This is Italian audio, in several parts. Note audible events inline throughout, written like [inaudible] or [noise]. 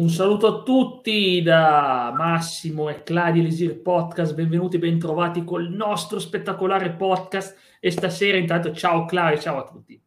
Un saluto a tutti da Massimo e Claudio Elisir Podcast, benvenuti e bentrovati col nostro spettacolare podcast. E stasera intanto ciao Claudio, ciao a tutti.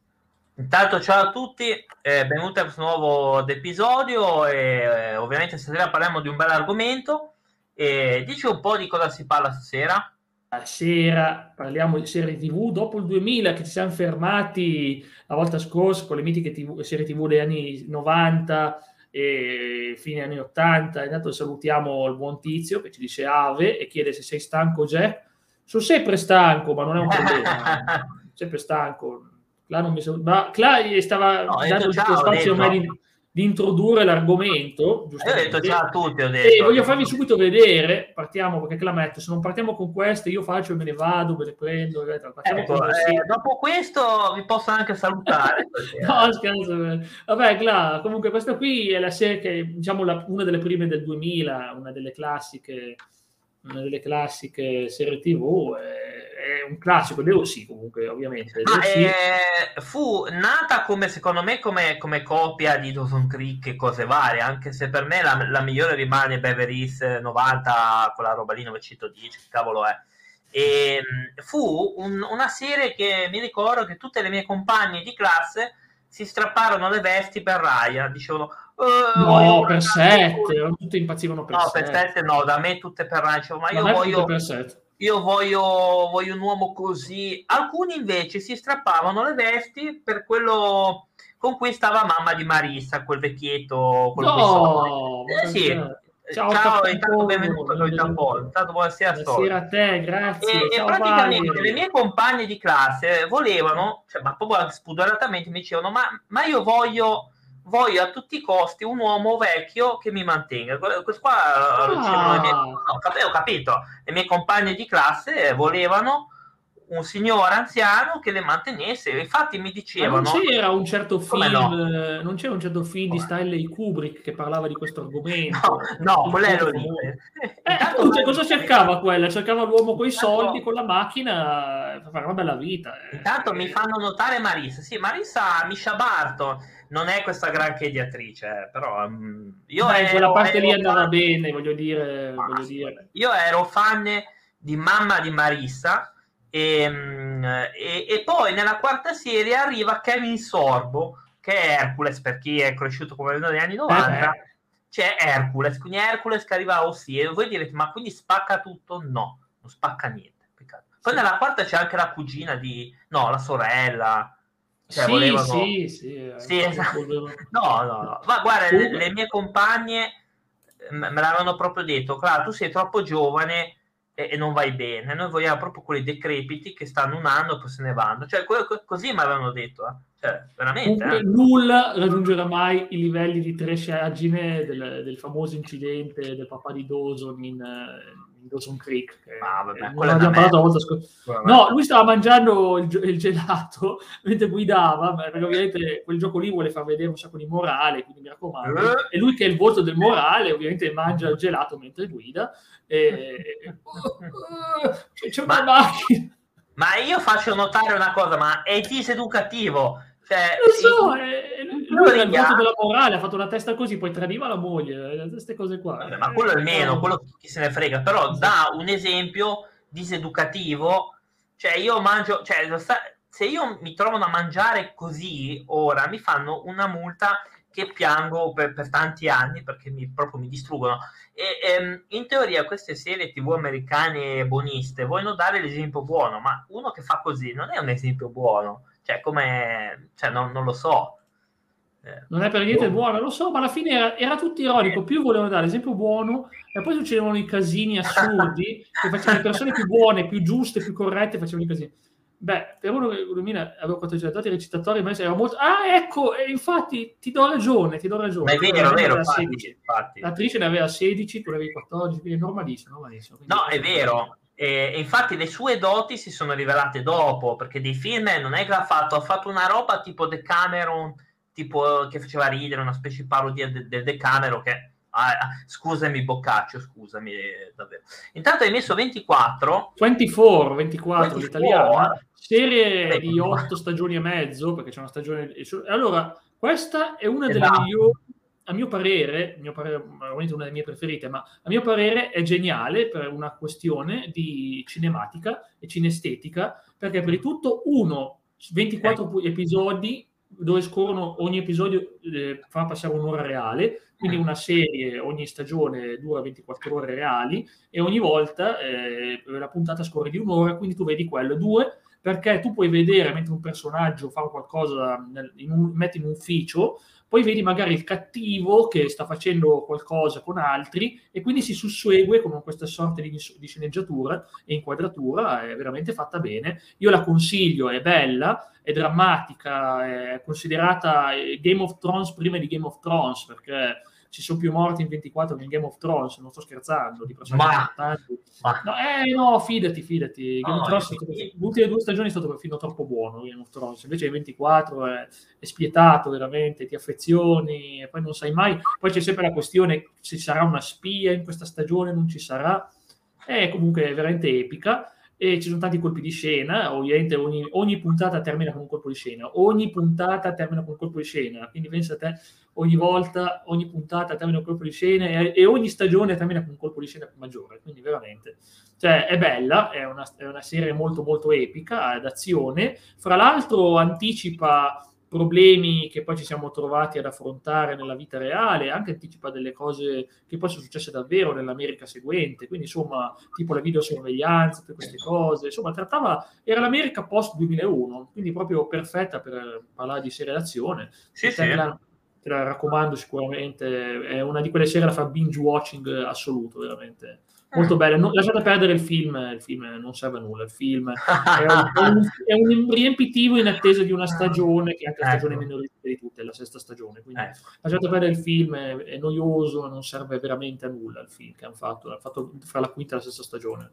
Intanto ciao a tutti, eh, benvenuti a questo nuovo episodio. E eh, ovviamente stasera parliamo di un bel argomento. E dici un po' di cosa si parla stasera? Stasera parliamo di serie tv dopo il 2000 che ci siamo fermati la volta scorsa con le mitiche TV, serie tv degli anni 90 e fine anni 80. Intanto salutiamo il buon tizio che ci dice Ave e chiede se sei stanco, Jack. Sono sempre stanco, ma non è un problema. [laughs] sempre stanco. Cla non mi so... ma Cla stava no, dando il spazio ormai di di introdurre l'argomento. Io ho detto ciao a tutti. Ho detto. E voglio farvi subito vedere, partiamo perché Clametto, se non partiamo con queste io faccio e me ne vado, me le prendo. Ecco, eh, dopo questo vi posso anche salutare. [laughs] no, scherzo. Vabbè, Cla, comunque questa qui è la serie che, diciamo, la, una delle prime del 2000, una delle classiche, una delle classiche serie TV. Eh, è un classico, Devo sì comunque ovviamente. Ma eh, fu nata come secondo me come, come, copia di Dawson Creek e cose varie, anche se per me la, la migliore rimane Beverly Hills 90, quella roba lì 910, che cavolo è. E, ehm, fu un, una serie che mi ricordo che tutte le mie compagne di classe si strapparono le vesti per Raya, dicevano Uh, no, per 7, tutti impazzivano per 7. No, per 7 no, da me tutte per Raya, ma io voglio, per 7 io voglio, voglio, un uomo così. Alcuni invece si strappavano le vesti per quello con cui stava mamma di Marissa, quel vecchietto. no, eh, sì. Ciao, ciao intanto benvenuto Giappone. Intanto buonasera, buonasera a te, grazie. E, e praticamente Valerio. le mie compagne di classe volevano, cioè, ma proprio spudoratamente mi dicevano: ma, ma io voglio voglio a tutti i costi un uomo vecchio che mi mantenga. Questo qua ah. mie... no, ho capito, le mie compagne di classe volevano un signore anziano che le mantenesse. Infatti mi dicevano... Ma non c'era un certo film, no? non c'era un certo film di Stanley Kubrick che parlava di questo argomento. No, no quello lì. Eh, appunto, cosa cercava quella? Cercava l'uomo con i soldi, con la macchina, per fare una bella vita. Eh. Intanto mi fanno notare Marissa. Sì, Marissa Misha Barton non è questa granché di attrice, eh, però um, io Dai, ero, quella parte lì andava fan... bene, voglio dire, ah, voglio dire. Io ero fan di mamma di Marissa e, mm, e, e, poi nella quarta serie arriva Kevin Sorbo, che è Hercules per chi è cresciuto come negli anni 90. Eh, c'è Hercules, quindi Hercules che arriva a Ossi e voi direte ma quindi spacca tutto? No, non spacca niente. Poi sì. nella quarta c'è anche la cugina di... no, la sorella cioè, sì, volevano... sì, sì, sì esatto. No, no, no. Ma guarda, le, le, mie compagne me l'avevano proprio detto, Clara, tu sei troppo giovane e, e, non vai bene. Noi vogliamo proprio quelli decrepiti che stanno un anno e poi se ne vanno. Cioè, que- così mi avevano detto, eh. cioè, veramente. eh. Nulla raggiungerà mai i livelli di trashaggine del, del famoso incidente del papà di Dawson in, Dawson Creek. Ah, vabbè, non abbiamo parlato la volta scorsa. No, lui stava mangiando il, il gelato [laughs] mentre guidava, perché ovviamente quel gioco lì vuole far vedere un sacco di morale, quindi mi raccomando. E lui che è il voto del morale, ovviamente mangia il gelato mentre guida. E... [laughs] c'è una ma, macchina. Ma io faccio notare una cosa, ma è diseducativo cioè, so, è, lui era il voto della morale, ha fatto la testa così, poi tradiva la moglie, queste cose qua. Vabbè, ma quello è meno, quello chi se ne frega, però dà un esempio diseducativo, cioè io mangio, cioè se io mi trovano a mangiare così ora, mi fanno una multa che piango per, per tanti anni perché mi, proprio mi distruggono. E, ehm, in teoria queste serie tv americane buoniste vogliono dare l'esempio buono, ma uno che fa così non è un esempio buono cioè, come... Cioè, non, non lo so. Eh, non è per niente boh. buono, lo so, ma alla fine era, era, tutto ironico. Più volevano dare l'esempio buono e poi succedevano i casini assurdi che facevano le persone più buone, più giuste, più corrette, facevano i casini. Beh, per uno che illumina avevo 14 dati recitatori, ma era molto... Ah, ecco, infatti ti do ragione, ti do ragione. Ma è vero, è vero, infatti, infatti. L'attrice ne aveva 16, tu ne avevi 14, quindi è normalissimo, normalissimo. Quindi no, è vero, e, infatti le sue doti si sono rivelate dopo, perché dei film non è che ha fatto, ha fatto una roba tipo The Cameron, tipo che faceva ridere, una specie di parodia del de, che... Ah, scusami Boccaccio, scusami davvero. Intanto hai messo 24. 24, 24, l'italiana. Serie 24. di 8 stagioni e mezzo, perché c'è una stagione... Allora, questa è una esatto. delle migliori a mio parere, mio parere, veramente una delle mie preferite, ma a mio parere è geniale per una questione di cinematica e cinestetica, perché per di tutto uno, 24 episodi dove scorrono ogni episodio eh, fa passare un'ora reale, quindi una serie ogni stagione dura 24 ore reali e ogni volta eh, la puntata scorre di un'ora, quindi tu vedi quello. Due, perché tu puoi vedere mentre un personaggio fa qualcosa, nel, in un, mette in ufficio, poi vedi magari il cattivo che sta facendo qualcosa con altri e quindi si sussegue con questa sorta di, di sceneggiatura e inquadratura, è veramente fatta bene. Io la consiglio, è bella, è drammatica, è considerata Game of Thrones prima di Game of Thrones perché ci sono più morti in 24 che in Game of Thrones, non sto scherzando, di personaggi importanti. Ma... No, eh, no, fidati, fidati. Game no, of Thrones, stato, le ultime due stagioni è stato perfino troppo buono Game of Thrones, invece in 24 è, è spietato veramente, ti affezioni e poi non sai mai. Poi c'è sempre la questione se ci sarà una spia in questa stagione, non ci sarà. È comunque veramente epica e ci sono tanti colpi di scena, ovviamente ogni, ogni, puntata termina con un colpo di scena, ogni puntata termina con un colpo di scena, quindi pensa a te, ogni volta, ogni puntata termina con un colpo di scena e, e ogni stagione termina con un colpo di scena maggiore, quindi veramente, cioè è bella, è una, è una serie molto molto epica, d'azione, fra l'altro anticipa problemi che poi ci siamo trovati ad affrontare nella vita reale, anche anticipa delle cose che poi sono successe davvero nell'America seguente, quindi insomma, tipo la videosorveglianza, tutte queste cose, insomma, trattava, era l'America post 2001, quindi proprio perfetta per parlare di serie d'azione. Sì, sì. Te, la, te la raccomando sicuramente, è una di quelle serie da fare binge watching assoluto, veramente molto belle. Non, lasciate perdere il film, il film non serve a nulla. Il film è un, è un, riempitivo in attesa di una stagione che è anche la stagione ecco. migliore di tutte, la sesta stagione. Quindi ecco. lasciate perdere il film, è, è, noioso, non serve veramente a nulla il film che hanno fatto, hanno fatto fra la quinta e la sesta stagione.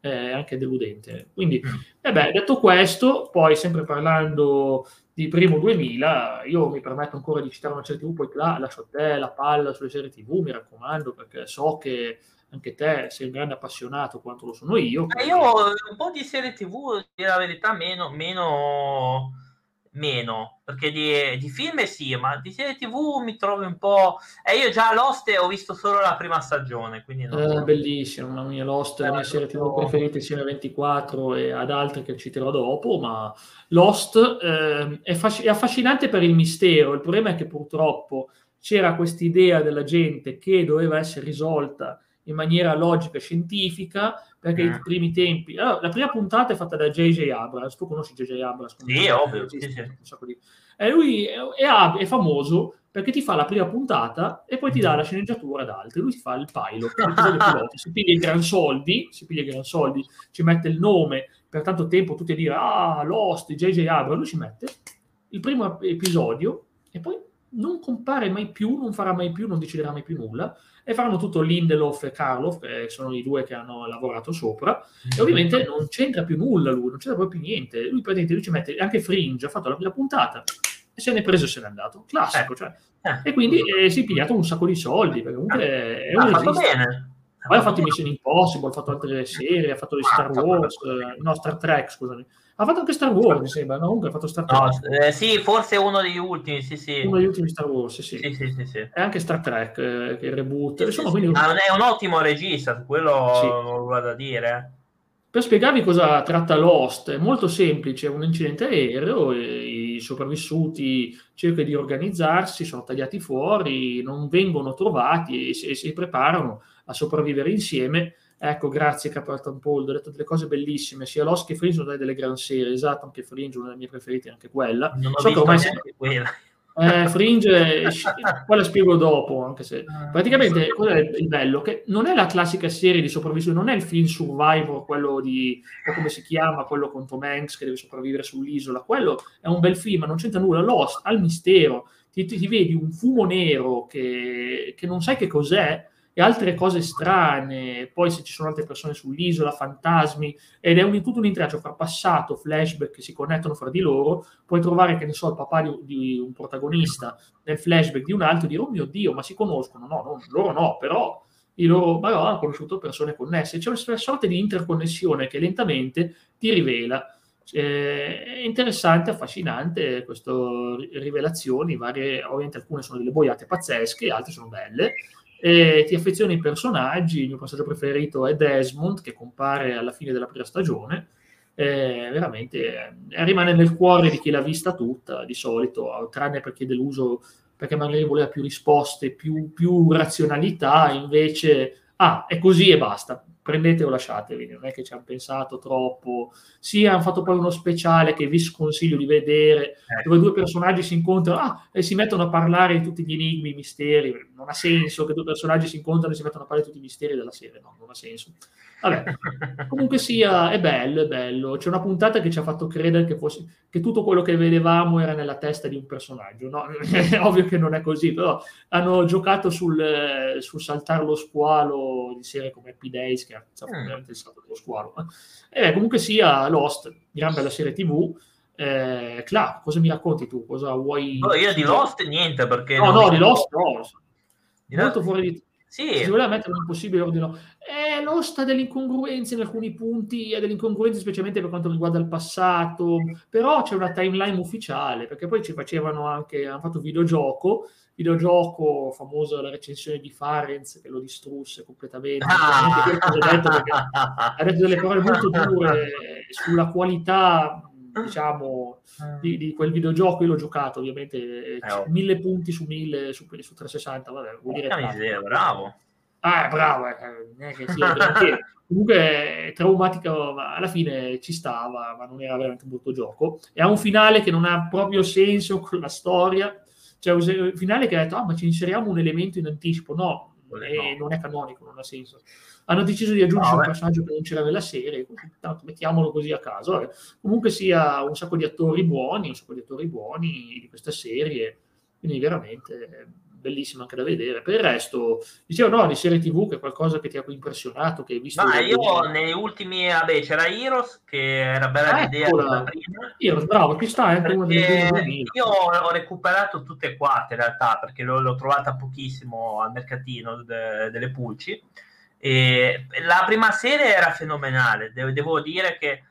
È anche deludente. Quindi, mm. eh beh, detto questo, poi sempre parlando di primo 2000, io mi permetto ancora di citare una serie TV, poi là lascio a te la palla sulle serie TV, mi raccomando, perché so che anche te sei un grande appassionato quanto lo sono io. Eh, io un po' di serie tv, di la verità, meno, meno, meno perché di, di, film sì, ma di serie tv mi trovo un po'... E eh, io già Lost ho visto solo la prima stagione, quindi... Non... Eh, bellissima, la mia Lost è la mia serie tv preferita insieme a 24 e ad altre che citerò dopo, ma Lost eh, è, fasc- è affascinante per il mistero, il problema è che purtroppo c'era questa idea della gente che doveva essere risolta in maniera logica e scientifica, perché mm. i primi tempi... Allora, la prima puntata è fatta da J.J. Abrams, tu conosci J.J. Abrams? Sì, ovvio. Sì, sì. Di... E lui è, è, è, famoso perché ti fa la prima puntata e poi ti dà la sceneggiatura ad altri. Lui ti fa il pilot, pilota, si piglia i gran soldi, si piglia i gran soldi, ci mette il nome, per tanto tempo tutti a dire ah, Lost, J.J. Abrams, lui ci mette il primo episodio e poi non compare mai più, non farà mai più, non deciderà mai più nulla e faranno tutto Lindelof e Karloff, che sono i due che hanno lavorato sopra, e mhm. ovviamente non c'entra più nulla lui, non c'entra proprio niente. Lui praticamente lui ci mette anche Fringe, ha fatto la prima puntata e se ne è preso e se n'è andato. Classico, eh. cioè. Eh. E quindi eh, si è pigliato un sacco di soldi, perché comunque eh. è un ha fatto bene. Poi ha fatto Mission Impossible, ha fatto altre serie, ha fatto di Star Wars, no, Star Trek, scusami. Ha fatto anche Star Wars, mi sembra, no? Comunque ha fatto Star Trek. No, eh, sì, forse uno degli ultimi, sì, sì. Uno degli ultimi Star Wars, sì, sì. sì, sì, sì. E anche Star Trek, eh, il reboot. Insomma, quindi... ah, è un ottimo regista, quello sì. lo da dire. Per spiegarvi cosa tratta Lost, è molto semplice, è un incidente aereo, i sopravvissuti cercano di organizzarsi, sono tagliati fuori, non vengono trovati e, e si preparano a sopravvivere insieme Ecco, grazie Captain Paul, ho detto delle cose bellissime, sia Lost che Fringe sono delle gran serie, esatto, anche Fringe, una delle mie preferite, anche quella. Non so che ormai sempre... quella. Eh, Fringe, poi la spiego dopo, anche se [laughs] ah, praticamente quello è il bello, che non è la classica serie di sopravvissuti, non è il film Survivor, quello di, o come si chiama, quello con Tom Hanks che deve sopravvivere sull'isola, quello è un bel film, ma non c'entra nulla, Lost, al mistero, ti, ti, ti vedi un fumo nero che, che non sai che cos'è, e altre cose strane, poi se ci sono altre persone sull'isola, fantasmi, ed è un, tutto un intreccio fra passato, flashback che si connettono fra di loro, puoi trovare, che ne so, il papà di, di un protagonista nel flashback di un altro e dire, oh mio Dio, ma si conoscono? No, no loro no, però i loro, no, hanno conosciuto persone connesse, c'è una sorta di interconnessione che lentamente ti rivela Eh, è interessante, affascinante queste rivelazioni, varie, ovviamente alcune sono delle boiate pazzesche, altre sono belle. E ti affezioni ai personaggi, il mio passaggio preferito è Desmond, che compare alla fine della prima stagione, eh, veramente eh, rimane nel cuore di chi l'ha vista tutta, di solito, tranne perché deluso, perché magari voleva più risposte, più, più razionalità, invece, ah, è così e basta prendete o lasciatevi, non è che ci hanno pensato troppo. Sì, hanno fatto poi uno speciale che vi sconsiglio di vedere, eh. dove due personaggi si incontrano ah, e si mettono a parlare di tutti gli enigmi, i misteri. Non ha senso che due personaggi si incontrano e si mettono a parlare di tutti i misteri della serie, no, non ha senso. Vabbè, [laughs] comunque sia, è bello, è bello. C'è una puntata che ci ha fatto credere che, fosse, che tutto quello che vedevamo era nella testa di un personaggio. No? [laughs] È ovvio che non è così, però hanno giocato sul, sul saltare lo squalo di serie come Happy Days, che ha mm. veramente stato dello squalo. Eh, comunque sia Lost, gran bella serie TV. Eh, Cla, cosa mi racconti tu? Cosa vuoi? No, io di Lost niente perché. No, no, di Lost no. Di Molto fuori di. Sì. Si voleva mettere un possibile ordine. Eh, Lost ha delle incongruenze in alcuni punti, ha delle incongruenze specialmente per quanto riguarda il passato, però c'è una timeline ufficiale, perché poi ci facevano anche, hanno fatto videogioco videogioco famoso la recensione di Farenz che lo distrusse completamente ah. ha detto delle parole molto dure [laughs] sulla qualità diciamo di, di, quel videogioco io l'ho giocato ovviamente eh, oh. mille punti su mille su, su 360 vabbè vuol dire miseria, bravo. Ah bravo eh, è che sia perché [laughs] comunque è traumatico ma alla fine ci stava ma non era veramente un brutto gioco. E ha un finale che non ha proprio senso con la storia. Cioè il finale che ha detto, ah, ma ci inseriamo un elemento in anticipo. No, è, no. non è canonico, non ha senso. Hanno deciso di aggiungere no, un personaggio che non c'era nella serie, tanto mettiamolo così a caso. Vabbè. Comunque sia un sacco di attori buoni, un sacco di attori buoni di questa serie, quindi veramente bellissima anche da vedere. Per il resto, dicevo no, di serie TV che è qualcosa che ti ha impressionato, che hai visto. Ma io video. negli ultimi, vabbè, c'era Heroes che era bella ah, l'idea prima. Heroes, bravo, qui sta anche uno dei Io ho recuperato tutte e quattro in realtà, perché l'ho, l'ho trovata pochissimo al mercatino de, delle pulci. E la prima serie era fenomenale, devo, devo dire che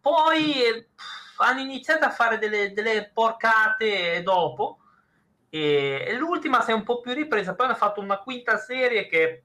poi pff, hanno iniziato a fare delle, delle porcate dopo e, l'ultima si è un po' più ripresa, poi hanno fatto una quinta serie che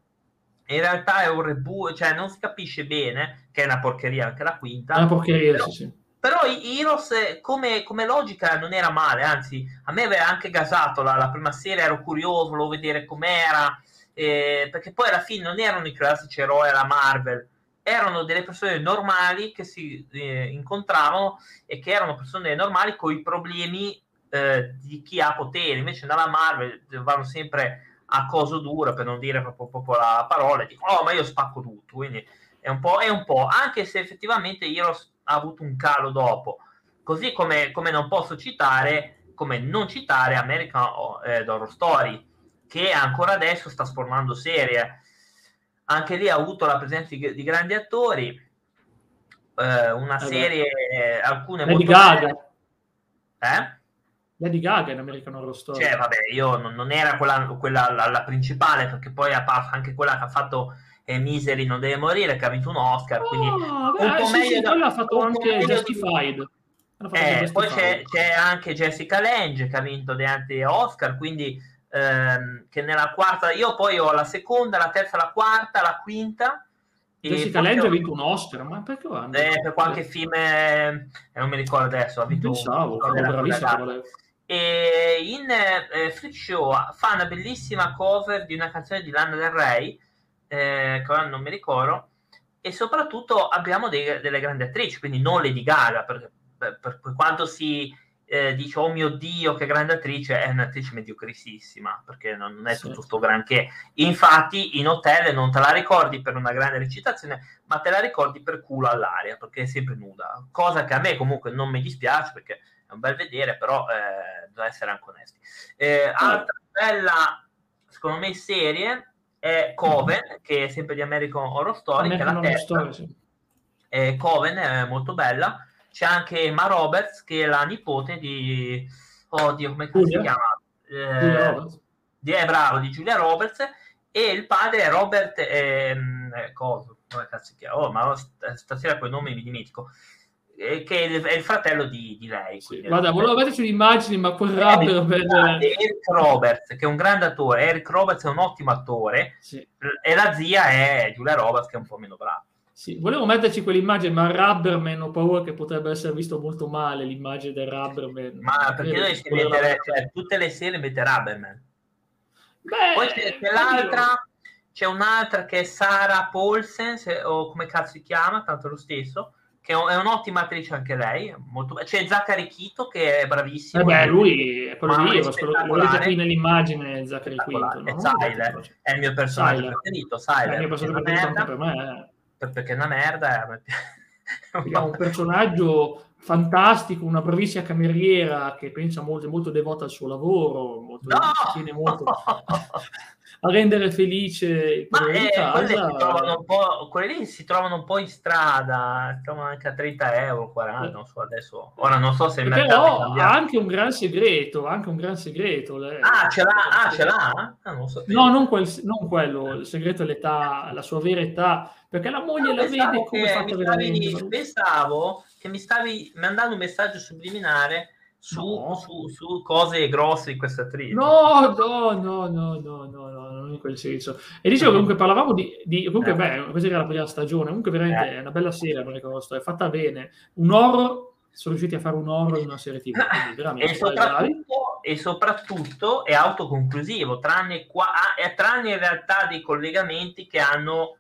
in realtà è un reboot, cioè non si capisce bene, che è una porcheria anche la quinta. È una porcheria, però, sì, sì. Però Heroes come, come, logica non era male, anzi a me aveva anche gasato la, la prima serie, ero curioso, volevo vedere com'era, eh, perché poi alla fine non erano i classici eroi alla Marvel, erano delle persone normali che si eh, incontravano e che erano persone normali con i problemi eh, di chi ha potere. Invece nella Marvel vanno sempre a coso duro, per non dire proprio, proprio la parola, dico, oh, ma io spacco tutto. Quindi è un po', è un po', anche se effettivamente Heroes ha avuto un calo dopo. Così come, come non posso citare, come non citare American eh, Horror Story, che ancora adesso sta sformando serie. Anche lì ha avuto la presenza di, di grandi attori, eh, una serie, eh, alcune Lady molto Gaga. Eh? Lady Gaga in American Horror Story. Cioè, vabbè, io non, non era quella, quella la, la, principale, perché poi anche quella che ha fatto eh, Misery non deve morire, che ha vinto un Oscar, quindi oh, un beh, po' sì, meglio sì, da, ha fatto anche Justified. Eh, poi c'è, c'è, anche Jessica Lange che ha vinto dei altri Oscar, quindi ehm, che nella quarta, io poi ho la seconda, la terza, la quarta, la quinta. Jessica Lange ha vinto un Oscar, ma perché va? Eh, per qualche film, eh, non mi ricordo adesso, ha vinto Pensavo, un, bravissimo e in eh, Freak Show fa una bellissima cover di una canzone di Lana Del Rey eh, che ora non mi ricordo e soprattutto abbiamo dei, delle grandi attrici quindi non Lady Gaga perché per, per, per quanto si eh, dice oh mio dio che grande attrice è un'attrice mediocrissima perché non, non è sì. tutto sto granché infatti in hotel non te la ricordi per una grande recitazione ma te la ricordi per culo all'aria perché è sempre nuda cosa che a me comunque non mi dispiace perché è un bel vedere, però eh, bisogna essere anche onesti. Eh, altra bella, secondo me, serie è Coven, che è sempre di American Horror Story, American che è la terza. Story, sì. eh, Coven è molto bella. C'è anche Emma Roberts, che è la nipote di... Oddio, come Giulia? si chiama? Eh, di, è bravo, di Giulia Roberts. E il padre è Robert... Ehm, eh, cosa? Come cazzo si chiama? Oh, ma stasera quei nomi mi dimentico che è il, fratello di, di lei. Sì. Guarda, volevo vedere sulle immagini, ma quel rapper per... Eric Roberts, che è un grande attore, Eric Roberts è un ottimo attore, sì. e la zia è Giulia Roberts, che è un po' meno brava. Sì, volevo metterci quell'immagine, ma Rubberman ho paura che potrebbe essere visto molto male l'immagine del Rubberman. Ma perché noi si mettere, cioè, tutte le sere mette Rubberman? Beh, Poi c'è, c'è l'altra, c'è un'altra che è Sara Paulsen, se, o come cazzo si chiama, tanto lo stesso, che è un'ottima attrice anche lei. Molto... C'è Zachary Quito che è bravissimo. Eh beh, lui è quello lì, lo vedete qui nell'immagine Zachary Quito. No? È Siler, è il mio personaggio Siler. preferito. Siler, è il mio personaggio preferito anche per me. Eh. Perché è una merda. È [laughs] un personaggio fantastico, una bravissima cameriera che pensa molto, molto devota al suo lavoro, molto, no! tiene molto [laughs] a rendere felice Ma eh, quelle, si trovano un po', quelle lì si trovano un po' in strada, si trovano anche a 30 euro, 40, non so adesso. Ora non so se il Però ha anche un gran segreto, anche un gran segreto. Lei. Ah, ce l'ha? Ah, ce l'ha? Ah, non so no, non, quel, non, quello, il segreto è l'età, la sua vera età, perché la moglie no, la vede come fatta veramente. Pensavo che mi stavi mandando un messaggio subliminare su, no. su, su, cose grosse di questa attrice. No, no, no, no, no, no, no, non in quel senso. E dicevo, comunque parlavamo di, di comunque, eh. beh, questa era la prima stagione, comunque veramente eh. è una bella serie, è fatta bene. Un horror, sono riusciti a fare un horror in una serie TV. [coughs] E soprattutto, e soprattutto, è autoconclusivo, tranne, qua, ah, tranne in realtà dei collegamenti che hanno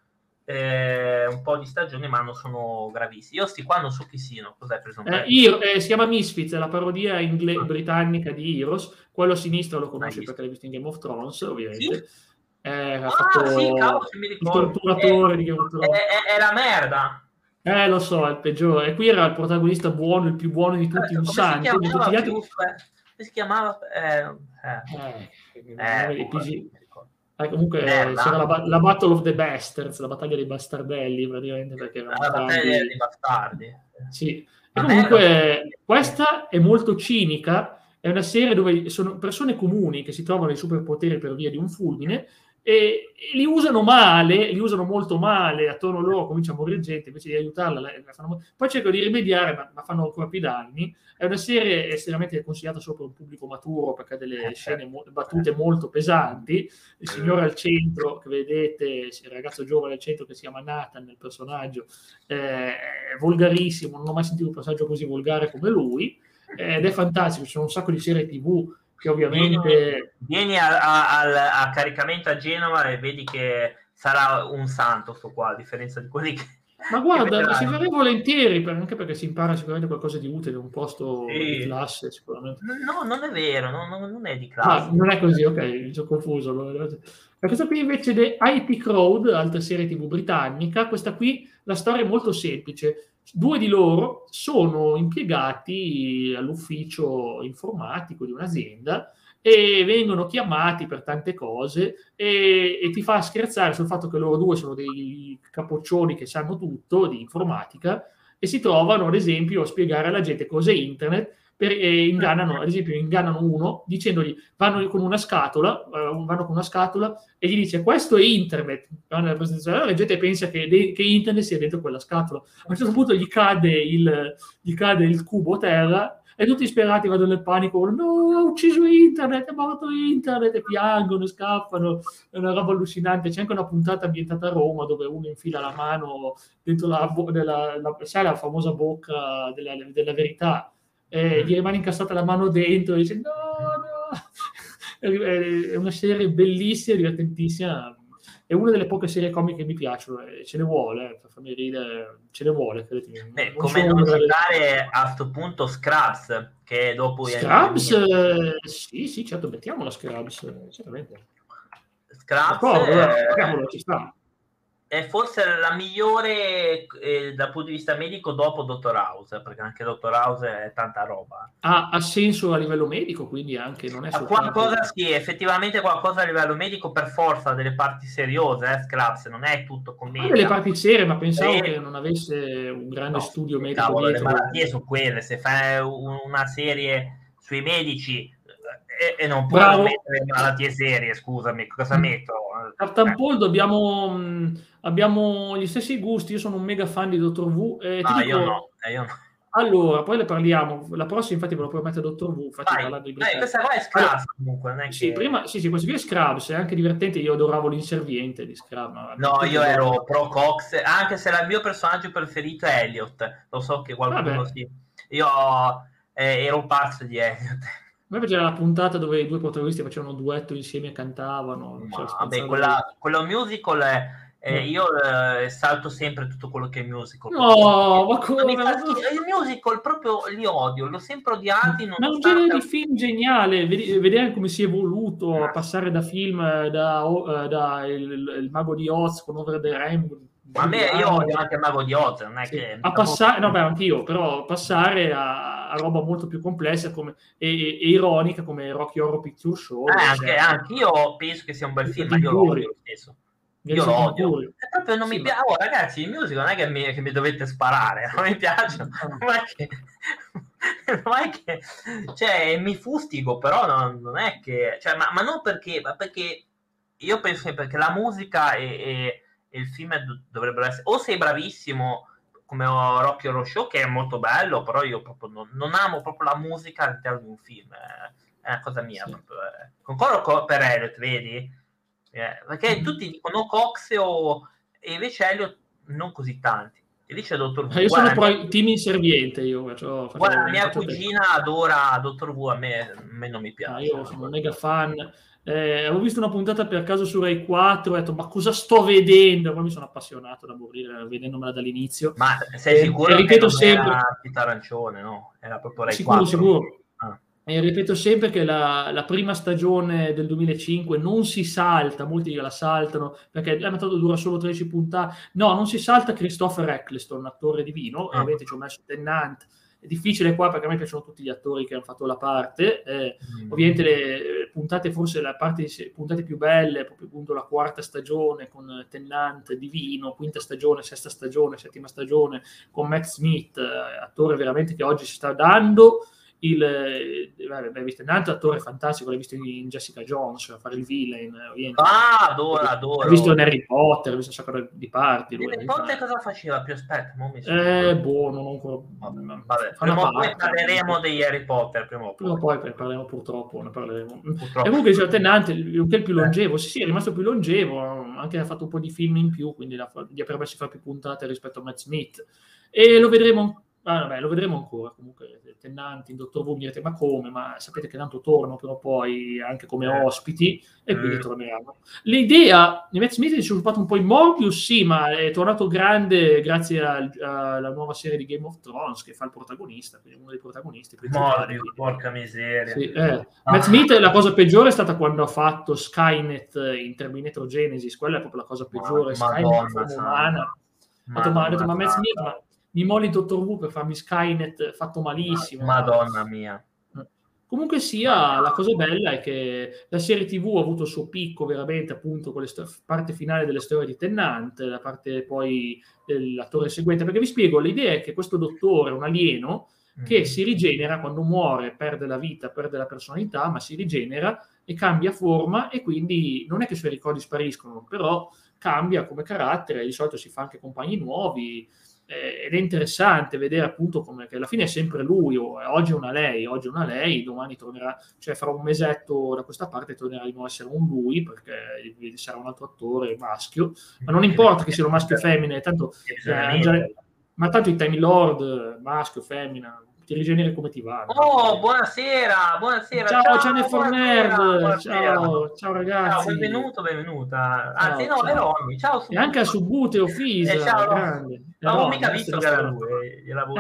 eh, un po' di stagioni, ma non sono gravissimi. Io sti qua non so chi siano. Cos'è preso eh, Io, eh, si chiama Misfits, è la parodia ingle- ah. britannica di Heroes. Quello a sinistra lo conosci perché l'hai visto in Game of Thrones, ovviamente. Sì? Eh, ha ah, fatto sì, cavolo, il torturatore di Game of Thrones. È, è, è, la merda. Eh, lo so, è il peggiore. E qui era il protagonista buono, il più buono di tutti, un santo. Come si chiamava? Eh, eh, eh, eh, eh, comunque eh, c'era la, la, Battle of the Bastards, la battaglia dei bastardelli, praticamente perché la battaglia dei bastardi. Sì. E comunque questa è molto cinica, è una serie dove sono persone comuni che si trovano i superpoteri per via di un fulmine e, e, li usano male, li usano molto male, attorno a loro comincia a morire gente, invece di aiutarla, la, la fanno... poi cercano di rimediare, ma, ma, fanno ancora più danni. È una serie estremamente consigliata solo per un pubblico maturo, perché ha delle eh, scene mo- battute molto pesanti. Il signore al centro, che vedete, il ragazzo giovane al centro che si chiama Nathan, nel personaggio, eh, è volgarissimo, non ho mai sentito un personaggio così volgare come lui, ed è fantastico, ci sono un sacco di serie tv che ovviamente... Vieni, a, a, a, a, caricamento a Genova e vedi che sarà un santo sto qua, a differenza di quelli che... Ma guarda, ci farei volentieri, per, anche perché si impara sicuramente qualcosa di utile, un posto sì. di classe sicuramente. No, non è vero, no, non è di classe. Ah, non è così, ok, mi sono confuso. Ma questa qui invece è IT Crowd, altra serie tv britannica, questa qui la storia è molto semplice Due di loro sono impiegati all'ufficio informatico di un'azienda e vengono chiamati per tante cose e, e, ti fa scherzare sul fatto che loro due sono dei capoccioni che sanno tutto di informatica e si trovano ad esempio a spiegare alla gente cos'è internet per, e ingannano, ad esempio, ingannano uno dicendogli vanno con una scatola, uh, vanno con una scatola e gli dice questo è internet. Allora, la gente pensa che, de- che, internet sia dentro quella scatola. A un certo punto gli cade il, gli cade il cubo terra e tutti sperati vanno nel panico, no, ha ucciso internet, ha morto internet, e piangono, scappano, è una roba allucinante. C'è anche una puntata ambientata a Roma dove uno infila la mano dentro la, della, la, sai, la famosa bocca della, della verità eh, gli rimane incastrata la mano dentro e dice no, no. [laughs] È una serie bellissima, divertentissima. È una delle poche serie comiche che mi piacciono, ce ne vuole, eh, per farmi ridere, ce ne vuole. Beh, come non citare a questo punto Scrubs, che dopo... Scrubs, eh, sì, sì, certo, mettiamola Scrubs, certamente. Scrubs... Eh, ci sta è forse la migliore eh, dal punto di vista medico dopo Dottor House, perché anche Dottor House è tanta roba. Ha, ha senso a livello medico, quindi anche non è soltanto... Qualcosa sì, effettivamente qualcosa a livello medico per forza delle parti seriose, eh, Scraps, non è tutto commedia. Delle parti serie, ma pensavo e... che non avesse un grande no, studio medico cavolo, dietro. Le malattie sono quelle, se fai una serie sui medici e, e non puoi mettere malattie serie, scusami, cosa metto? Captain Paul dobbiamo, mm, abbiamo gli stessi gusti, io sono un mega fan di Dottor V. Eh, no, dico, io no, eh, io no. allora, poi ne parliamo. La prossima, infatti, ve lo promette Dottor V. Infatti, Vai, parlando di questa qua è Scrubs allora, comunque. Non è sì, che... prima, sì, sì, questo qui è Scrubs, è anche divertente. Io adoravo l'inserviente di Scrubs. No, io ero pro Cox, anche se il mio personaggio preferito è Elliot. Lo so che qualcuno Vabbè. sì. Io eh, ero un pazzo di Elliot. A me piaceva la puntata dove i due protagonisti facevano duetto insieme e cantavano. Cioè, vabbè, quella, quello musical è eh, io eh, salto sempre tutto quello che è musical. No, ma come? Fa... Il musical proprio li odio, l'ho sempre odiati. Ma è un genere di film geniale, vedere come si è evoluto a passare da film eh, da, uh, da il, il, Mago di Oz con Over the Rainbow. Ma a me io odio anche il Mago di Oz, non è sì. che... A passare, no, beh, anch'io, però passare a, a roba molto più complessa come, e, e, e, ironica come Rocky Horror Picture Show. Eh, anche, cioè, anche io penso che sia un bel film, ma io lo odio lo stesso. Io lo odio. È proprio non sì, mi piace. Oh, ragazzi, il musical non è che mi, che mi dovete sparare, non mi piace. Non è che, [laughs] non è che cioè, mi fustigo, però non, non è che. Cioè, ma, ma, non perché, ma perché io penso sempre che la musica e, e, e il film dovrebbero essere. O sei bravissimo come Rocky Horror Show, che è molto bello, però io proprio non, non amo proprio la musica all'interno di un film. È una cosa mia. Sì. Proprio, eh. Concordo per Elliot, vedi? Eh, perché tutti dicono Cox o... e invece Elliot non così tanti. E c'è Dottor V. Eh, io sono pro team inserviente. Io faccio, faccio guarda, mia cugina te. adora Dottor V, a me, a me non mi piace. Ah, io sono un mega fan. Eh, avevo visto una puntata per caso su Rai 4 ho detto ma cosa sto vedendo? Poi mi sono appassionato da morire vedendomela dall'inizio. Ma sei eh, sicuro che ripeto sempre... era Arancione, no? Era proprio Rai sicuro, 4? Sicuro, e ripeto sempre che la, la, prima stagione del 2005 non si salta, molti la saltano perché la metodo dura solo 13 puntate. No, non si salta Christopher Eccleston, attore divino, ah. ovviamente ci ho messo Tennant. È difficile qua perché a me piacciono tutti gli attori che hanno fatto la parte. Eh, mm. Ovviamente le puntate, forse la parte di puntate più belle, proprio appunto la quarta stagione con Tennant divino, quinta stagione, sesta stagione, settima stagione con Matt Smith, eh, attore veramente che oggi si sta dando il eh, vabbè, visto un altro attore fantastico, l'hai visto in Jessica Jones a fare il villain. Oriente. Ah, adoro, adoro. L'hai visto in Harry Potter, l'hai visto un sacco di parti. Harry Potter cosa faceva più? Aspetta, non mi Eh, boh, non ho ancora... Vabbè, vabbè. prima o poi parleremo degli Harry Potter, prima o poi. Poi parleremo purtroppo, ne parleremo. Purtroppo. E comunque il tenante, il più longevo, sì, sì, è rimasto più longevo, anche ha fatto un po' di film in più, quindi gli ha permesso di fare più puntate rispetto a Matt Smith. E lo vedremo Ah, vabbè, lo vedremo ancora. Comunque, Tennanti, il dottor Wu, mi direte, ma come? Ma sapete che tanto tornano però poi anche come eh. ospiti e quindi mm. torneranno. L'idea di Matt Smith è sviluppato un po' in Morbius, sì, ma è tornato grande grazie alla nuova serie di Game of Thrones che fa il protagonista, quindi uno dei protagonisti. Morbius, porca miseria. Sì, eh. ah. Matt Smith, la cosa peggiore è stata quando ha fatto Skynet in Terminator Genesis, quella è proprio la cosa peggiore. Ma, Skynet, Madonna, umana. Madonna, ma, ma Matt Smith, ma mi molli Dottor Who per farmi Skynet fatto malissimo. Madonna mia. Comunque sia, la cosa bella è che la serie TV ha avuto il suo picco veramente appunto con la parte finale delle storie di Tennant, la parte poi dell'attore seguente, perché vi spiego, l'idea è che questo dottore, un alieno, che mm. si rigenera quando muore, perde la vita, perde la personalità, ma si rigenera e cambia forma e quindi non è che i suoi ricordi spariscono, però cambia come carattere, di solito si fa anche compagni nuovi, eh, ed è interessante vedere appunto come che alla fine è sempre lui, o, oggi è una lei, oggi è una lei, domani tornerà, cioè fra un mesetto da questa parte tornerà di nuovo a essere un lui perché sarà un altro attore maschio, ma non importa che sia un maschio o femmina, tanto, eh, ma tanto i Time Lord, maschio, femmina, ti rigeneri come ti va. Oh, buonasera, buonasera. Ciao, ciao, ciao Nerd. Ciao, ciao ragazzi. Ciao, benvenuto, benvenuta. Anzi, ciao, no, ciao. Ronny. Ciao, E anche a Subute o Fisa. Eh, ciao, grande. Non avevo mica visto che era lui.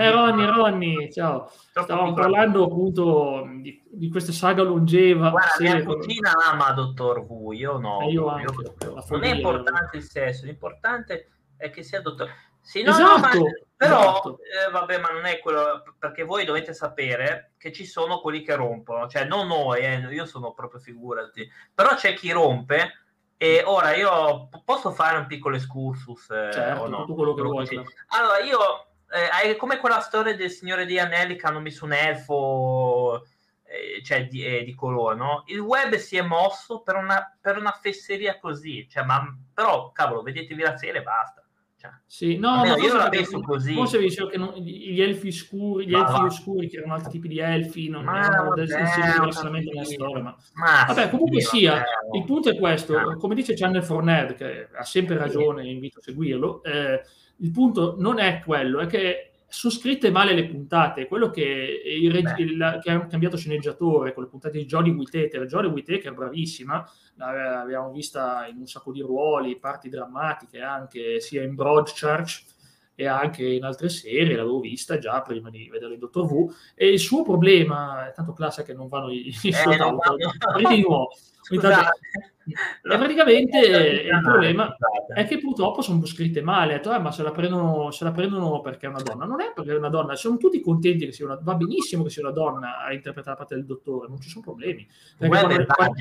Eh, Ronny, Ronny, ciao. Stavamo parlando appunto di, di, questa saga longeva. Guarda, mia cugina ama Dottor Who, io no. Eh, io anche. Io, non è importante il sesso, l'importante è che sia Dottor sì, no, esatto, no, ma, però, esatto. eh, vabbè, ma non è quello, perché voi dovete sapere che ci sono quelli che rompono, cioè non noi, eh, io sono proprio figurati, però c'è chi rompe e ora io posso fare un piccolo excursus eh, certo, o no? tutto quello che vuoi. Allora, io, eh, è come quella storia del Signore degli Anelli che hanno messo un elfo eh, cioè di, eh, di, colore, no? Il web si è mosso per una, per una fesseria così, cioè, ma però, cavolo, vedetevi la serie e basta Cioè, sì, no, ma io la penso così. Forse vi dicevo che non, gli elfi scuri, gli ma elfi va. oscuri, che erano altri tipi di elfi, non ma erano del senso diversamente nella storia. Ma... ma vabbè, comunque sì, sia, vabbè. il punto è questo, no. come dice Channel for Nerd, che ha sempre ragione, invito a seguirlo, eh, il punto non è quello, è che sono scritte male le puntate. Quello che, il, il, che ha cambiato sceneggiatore con le puntate di Jodie Whittaker, Jodie Whittaker bravissima, l'abbiamo vista in un sacco di ruoli, parti drammatiche anche sia in Broadchurch e anche in altre serie, l'avevo vista già prima di vedere il Dottor Who. E il suo problema, è tanto classe che non vanno i, i eh, non vanno. di [laughs] nuovo. E praticamente il problema è che purtroppo sono scritte male. Detto, ah, ma se la, prendono, se la, prendono, perché è una donna. Non è perché è una donna, sono tutti contenti che sia una Va benissimo che sia una donna a interpretare la parte del dottore, non ci sono problemi. Perché quando, quando,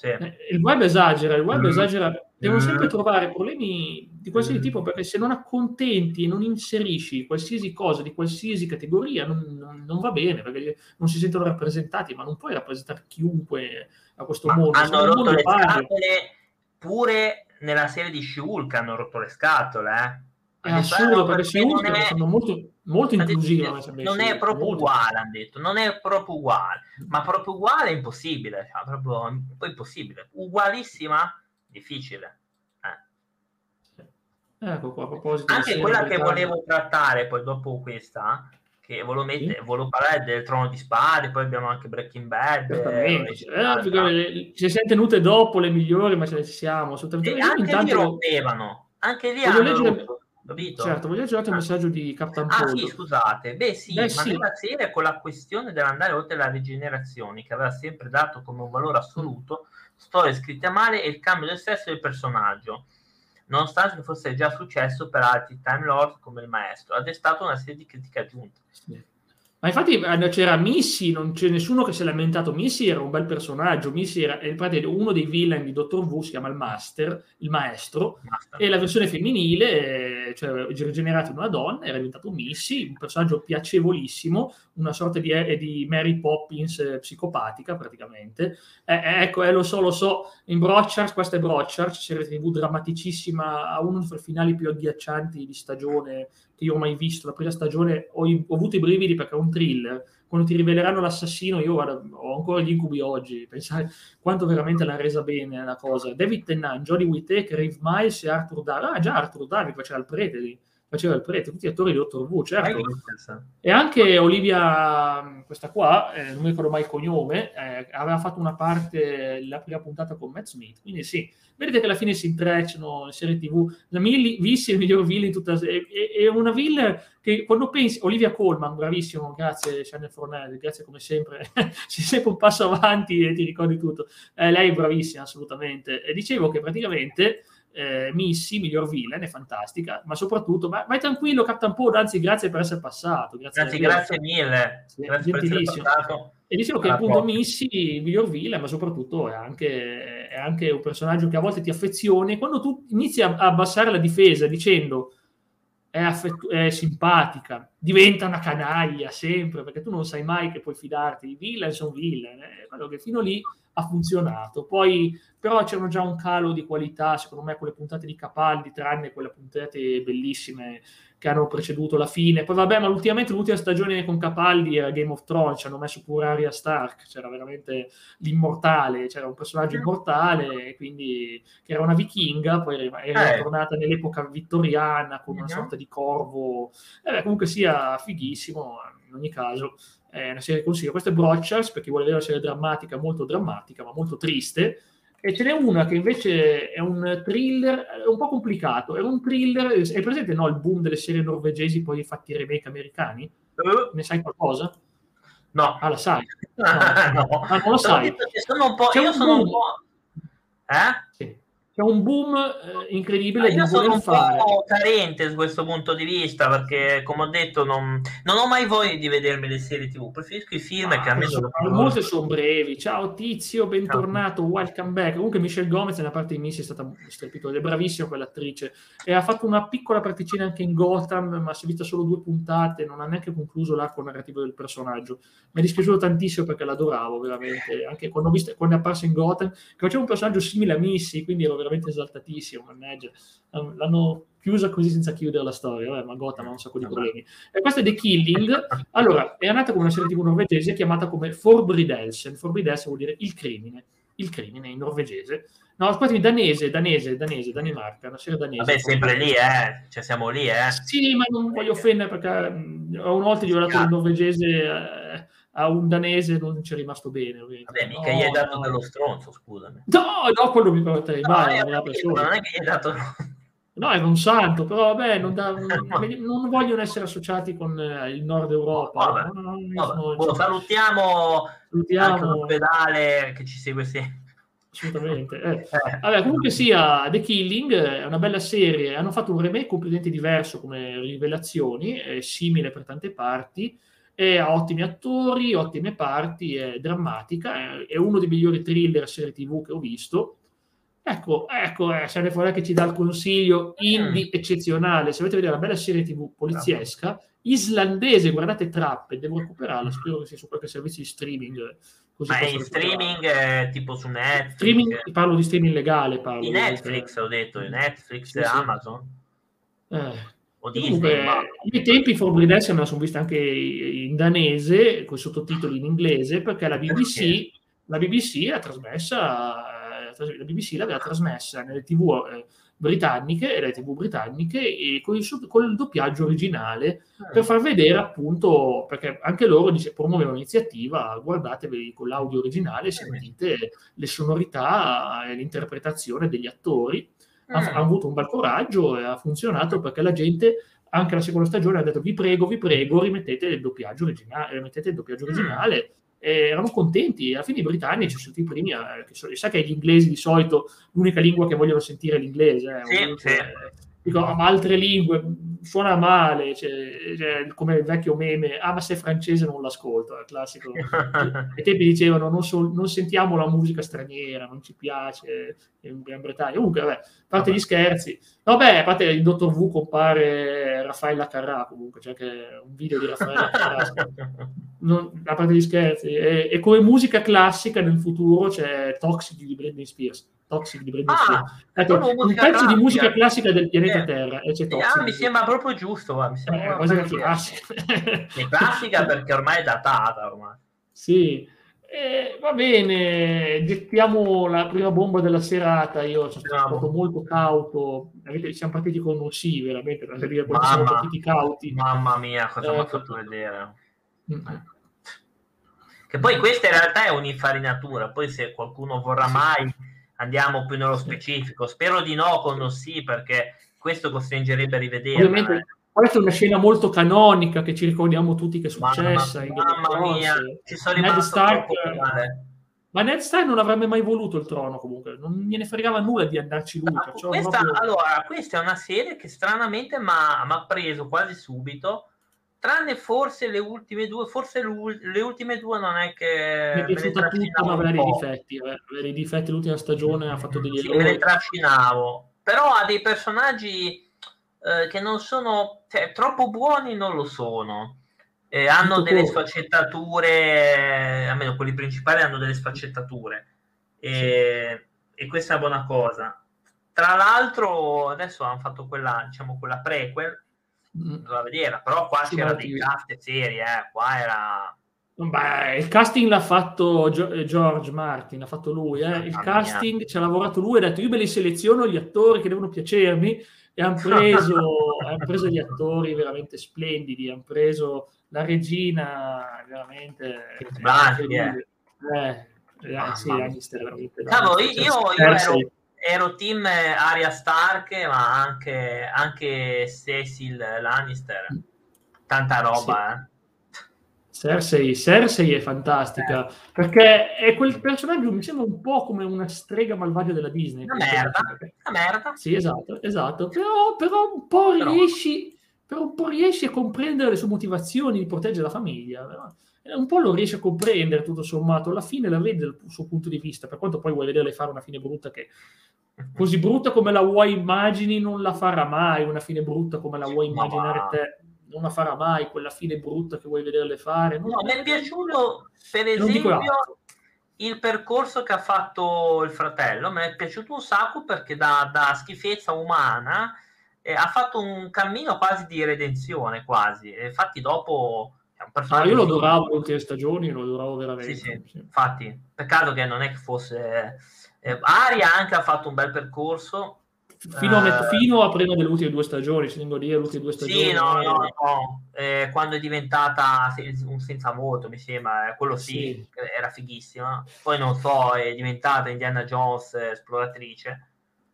sì. Eh, il web esagera, il web mm. esagera. Devono mm. sempre trovare problemi di qualsiasi mm. tipo perché se non accontenti e non inserisci qualsiasi cosa di qualsiasi categoria non, non, non, va bene perché non si sentono rappresentati, ma non puoi rappresentare chiunque a questo ma mondo. Hanno rotto le scatole pure nella serie di Shulk hanno rotto le scatole, eh. È assurdo perché è... sono molto, molto inclusive. Non è proprio molto. uguale, hanno detto, non è proprio uguale, ma proprio uguale è impossibile, cioè, proprio impossibile. Ugualissima, difficile. Eh. Ecco qua, a proposito Anche quella che volevo trattare poi dopo questa, che volevo, mettere, sì. volevo parlare del Trono di Spade, poi abbiamo anche Breaking Bad. Eh, eh, ci siamo tenute dopo le migliori, ma ce ne siamo. Assolutamente. E anche intanto... lì rompevano, anche lì hanno leggere... Capito? Certo, voglio leggere il messaggio di Captain Ah sì, scusate. Beh sì, Beh, ma sì. nella serie con la questione dell'andare oltre la rigenerazione, che aveva sempre dato come un valore assoluto, storie scritte a male e il cambio del sesso del personaggio, nonostante fosse già successo per altri Time Lord come il maestro, ha destato una serie di critiche aggiunte. Sì. Ma infatti eh, c'era Missy, non c'è nessuno che si è lamentato. Missy era un bel personaggio. Missy era uno dei villain di Dottor Who, si chiama il Master, il maestro, Master. e la versione femminile, cioè rigenerata in una donna, era diventato Missy, un personaggio piacevolissimo, una sorta di, eh, di Mary Poppins eh, psicopatica praticamente. Eh, ecco, eh, lo so, lo so, in Brochard, questa è Brochard, serie tv drammaticissima, uno dei finali più agghiaccianti di stagione che io ho mai visto. La prima stagione ho, ho avuto i brividi perché è un thriller. Quando ti riveleranno l'assassino, io guarda, ho ancora gli incubi oggi. Pensare quanto veramente l'ha resa bene la cosa. David Tennant, Jodie Whittaker, Rave Miles e Arthur Darby. Ah, già Arthur Darby faceva il prete lì faceva il prete, tutti gli attori di Dottor Who, certo. E anche Olivia, questa qua, eh, non mi ricordo mai il cognome, eh, aveva fatto una parte, la prima puntata con Matt Smith, quindi sì, vedete che alla fine si intrecciano le serie tv, la Vissi è il miglior villain in tutta la è, è una villain che quando pensi, Olivia Colman, bravissimo, grazie Chanel Fornelli, grazie come sempre, [laughs] sei sempre un passo avanti e ti ricordi tutto, eh, lei è bravissima assolutamente, e dicevo che praticamente eh, Missy, miglior villain, è fantastica, ma soprattutto, ma, vai tranquillo Captain Pod, anzi grazie per essere passato. Grazie, grazie, grazie mille. Sì, grazie gentilissimo. E dicevo che appunto Missy, miglior villain, ma soprattutto è anche, è anche, un personaggio che a volte ti affezioni, quando tu inizi a, a abbassare la difesa dicendo è, affettu- è, simpatica, diventa una canaglia sempre, perché tu non sai mai che puoi fidarti. I villain sono villain, eh? quello che fino lì ha funzionato. Poi però c'erano già un calo di qualità, secondo me, con le puntate di Capaldi, tranne quelle puntate bellissime che hanno preceduto la fine. Poi vabbè, ma ultimamente l'ultima stagione con Capaldi era Game of Thrones, ci hanno messo pure Arya Stark, c'era veramente l'immortale, c'era un personaggio mm. immortale, quindi che era una vichinga, poi era, eh. tornata nell'epoca vittoriana con una mm-hmm. sorta di corvo. Eh, comunque sia fighissimo, in ogni caso è una serie che consiglio. Questo è Brochers, per chi vuole vedere una serie drammatica, molto drammatica, ma molto triste. E ce n'è una che invece è un thriller, è un po' complicato. È un thriller, è presente no, il boom delle serie norvegesi poi fatti remake americani? Uh. Ne sai qualcosa? No. Ah, la sai? No, [laughs] no. Ah, non lo sai. Sono un po', io sono un po'... Eh? Sì c'è un boom eh, incredibile io sono un fare. po' carente su questo punto di vista perché come ho detto non, non ho mai voglia di vedermi le serie tv preferisco i film ah, che almeno sono, molte sono brevi. Ciao tizio bentornato ciao. welcome back. Comunque Michelle Gomez nella parte di Missy è stata strepitosa è bravissima quell'attrice. E ha fatto una piccola particina anche in Gotham ma si è vista solo due puntate non ha neanche concluso l'arco narrativo del personaggio. Mi è dispiaciuto tantissimo perché l'adoravo veramente. Anche quando, ho visto, quando è apparsa in Gotham che faceva un personaggio simile a Missy quindi ero veramente veramente esaltatissimo, mannaggia. L'hanno chiusa così senza chiudere la storia, Vabbè, ma Gotham ha un sacco di problemi. E questa è The Killing, allora, è nata come una serie tv norvegese chiamata come Forbrydelsen, Forbrydelsen vuol dire il crimine, il crimine in norvegese. No, aspettami, danese, danese, danese, Danimarca, una serie danese. Vabbè, sempre lì, eh, cioè siamo lì, eh. Sì, ma non voglio offendere perché mh, una volta ho dato il norvegese... Eh, a un danese non ci è rimasto bene. Ovviamente. Vabbè, mica no, gli hai dato no. dello stronzo, scusami. No, no, quello mi permetterei no, mai. Non, non è che gli hai dato... No, è un santo, però vabbè, [laughs] non, da, non, vogliono essere associati con eh, il nord Europa. No, salutiamo, salutiamo l'ospedale che ci segue sempre. Assolutamente. Eh. [laughs] eh. Vabbè, comunque sia, The Killing è una bella serie. Hanno fatto un remake completamente diverso come rivelazioni, simile per tante parti e ha ottimi attori, ottime parti, è drammatica, è uno dei migliori thriller serie tv che ho visto. Ecco, ecco, eh, Sane Fuori che ci dà il consiglio indie mm. eccezionale. Se volete vedere una bella serie tv poliziesca, islandese, guardate Trappe, devo recuperarla, spero che sia su qualche servizio di streaming. Così Ma in streaming eh, tipo su Netflix? Streaming, parlo di streaming legale. Parlo, di Netflix, ho detto, di Netflix, sì, Amazon. Eh, o Disney. Comunque, ma... ai tempi Forbidden Death me la sono vista anche in danese, con i sottotitoli in inglese, perché la BBC, la BBC l'ha trasmessa, eh, la BBC l'aveva trasmessa nelle tv eh, britanniche e le tv britanniche e con il, con il doppiaggio originale ah. per far vedere appunto perché anche loro dice, promuovono l'iniziativa guardatevi con l'audio originale sentite le sonorità e l'interpretazione degli attori ha, ha, avuto un bel coraggio e ha funzionato perché la gente anche la seconda stagione ha detto vi prego, vi prego, rimettete il doppiaggio originale, rimettete il doppiaggio originale. E erano contenti, alla fine i britannici sono stati i primi, a, che so, sa che gli inglesi di solito l'unica lingua che vogliono sentire è l'inglese. Eh, sì, sì. Dico, ma altre lingue suona male, cioè, cioè, come il vecchio meme, ah ma se è francese non l'ascolto, è classico. [laughs] Ai tempi dicevano non, so, non, sentiamo la musica straniera, non ci piace in Gran Bretagna. Comunque, vabbè, a parte vabbè. gli scherzi. Vabbè, a parte il dottor V compare Raffaella Carrà, comunque, c'è cioè anche un video di Raffaella Carrà. [laughs] non, a parte gli scherzi. E, e, come musica classica nel futuro c'è Toxic di Britney Spears. Toxic di Britney ah, Spears. Ecco, un pezzo di musica classica del pianeta eh, Terra. E c'è Toxic. Ah, mi sembra proprio giusto. Mi sembra eh, classica. [laughs] è classica perché ormai è datata. Ormai. Sì. Eh, va bene, gettiamo la prima bomba della serata. Io sono stato molto cauto. Siamo partiti con un sì, veramente. Mamma, siamo partiti cauti. Mamma mia, cosa eh, mi ha fatto vedere. Mm-hmm. Che poi questa in realtà è un'infarinatura. Poi, se qualcuno vorrà mai, andiamo più nello specifico. Spero di no, con sì, perché questo costringerebbe a rivedere. Ovviamente questa è una scena molto canonica che ci ricordiamo tutti che è successa. Mamma, mamma mia, ci sono Ned Stark, ma Ned Stark non avrebbe mai voluto il trono comunque, non gliene fregava nulla di andarci lui. Questa, proprio... Allora, questa è una serie che stranamente mi ha preso quasi subito, tranne forse le ultime due, forse le ultime due non è che... Mi è piaciuta tutta, ma aveva dei difetti, aveva dei difetti l'ultima stagione, ha fatto degli sì, errori. me le trascinavo, però ha dei personaggi eh, che non sono cioè, troppo buoni, non lo sono. Eh, hanno Tutto delle corso. sfaccettature, almeno quelli principali hanno delle sfaccettature. E, sì. e questa è una buona cosa. Tra l'altro, adesso hanno fatto quella, diciamo, quella prequel, mm. doveva vedere, però qua sì, c'era dei cast serie, eh, qua era... Beh, il casting l'ha fatto eh, George Martin, ha fatto lui, eh. il casting ci ha lavorato lui, ha detto io me li seleziono gli attori che devono piacermi e hanno preso, [laughs] han preso gli attori veramente splendidi, hanno preso la regina veramente... Eh. Eh, eh, sì, Lannister veramente... Cavolo, io, io ero, ero, team Arya Stark, ma anche, anche Cecil Lannister. Tanta roba, sì. eh. Cersei, Cersei è fantastica eh. perché è quel personaggio mi sembra un po' come una strega malvagia della Disney. Una merda, una merda. Sì, esatto, esatto. Però, però un po' però. riesci però un po' riesci a comprendere le sue motivazioni di proteggere la famiglia. Però. Un po' lo riesci a comprendere tutto sommato, alla fine la vedi dal suo punto di vista, per quanto poi vuoi vederle fare una fine brutta che così brutta come la vuoi immagini non la farà mai, una fine brutta come la vuoi immaginare te non la farà mai. Quella fine brutta che vuoi vederle fare. No, mi è piaciuto per esempio il percorso che ha fatto il fratello. Mi è piaciuto un sacco perché da, da schifezza umana eh, ha fatto un cammino quasi di redenzione, quasi. E infatti dopo... Ah, io lo adoravo in ultime stagioni, lo adoravo veramente. Sì, sì. sì. Infatti, peccato che non è che fosse... Eh, Aria anche ha fatto un bel percorso, fino, a, met- fino a prima delle ultime due stagioni, se devo dire, le ultime due stagioni. Sì, no, no, no. Eh, quando è diventata un senza voto, mi sembra, eh, quello sì, sì, era fighissima. Poi non so, è diventata Indiana Jones esploratrice.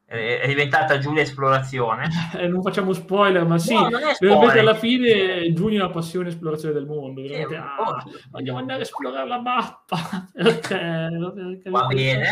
È diventata Giulia Esplorazione. [laughs] Eh, non facciamo spoiler, ma sì, no, veramente alla fine Giulia è una passione esplorazione del mondo. Sì, ah, vogliamo andare a esplorare la mappa. [laughs] perché Va bene.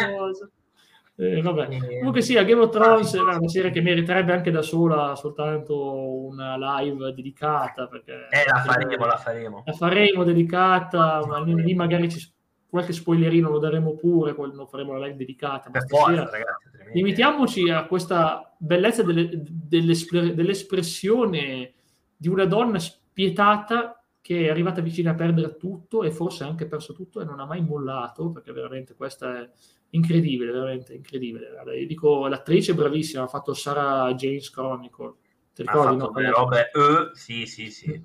Eh, vabbè. Eh, Comunque sì, a Game of Thrones era una serie che meriterebbe anche da sola soltanto una live dedicata. Perché eh, la faremo, la faremo. La faremo dedicata, ma lì magari ci, qualche spoilerino lo daremo pure, quando faremo la live dedicata. Per forza, ragazzi. Limitiamoci a questa bellezza delle, dell'espressione di una donna spietata che è arrivata vicina a perdere tutto e forse anche perso tutto e non ha mai mollato, perché veramente questa è incredibile, veramente incredibile. Io dico, l'attrice è bravissima, ha fatto Sarah James Chronicle. Ti ricordi? Ha fatto no? delle robe, uh, sì, sì, sì.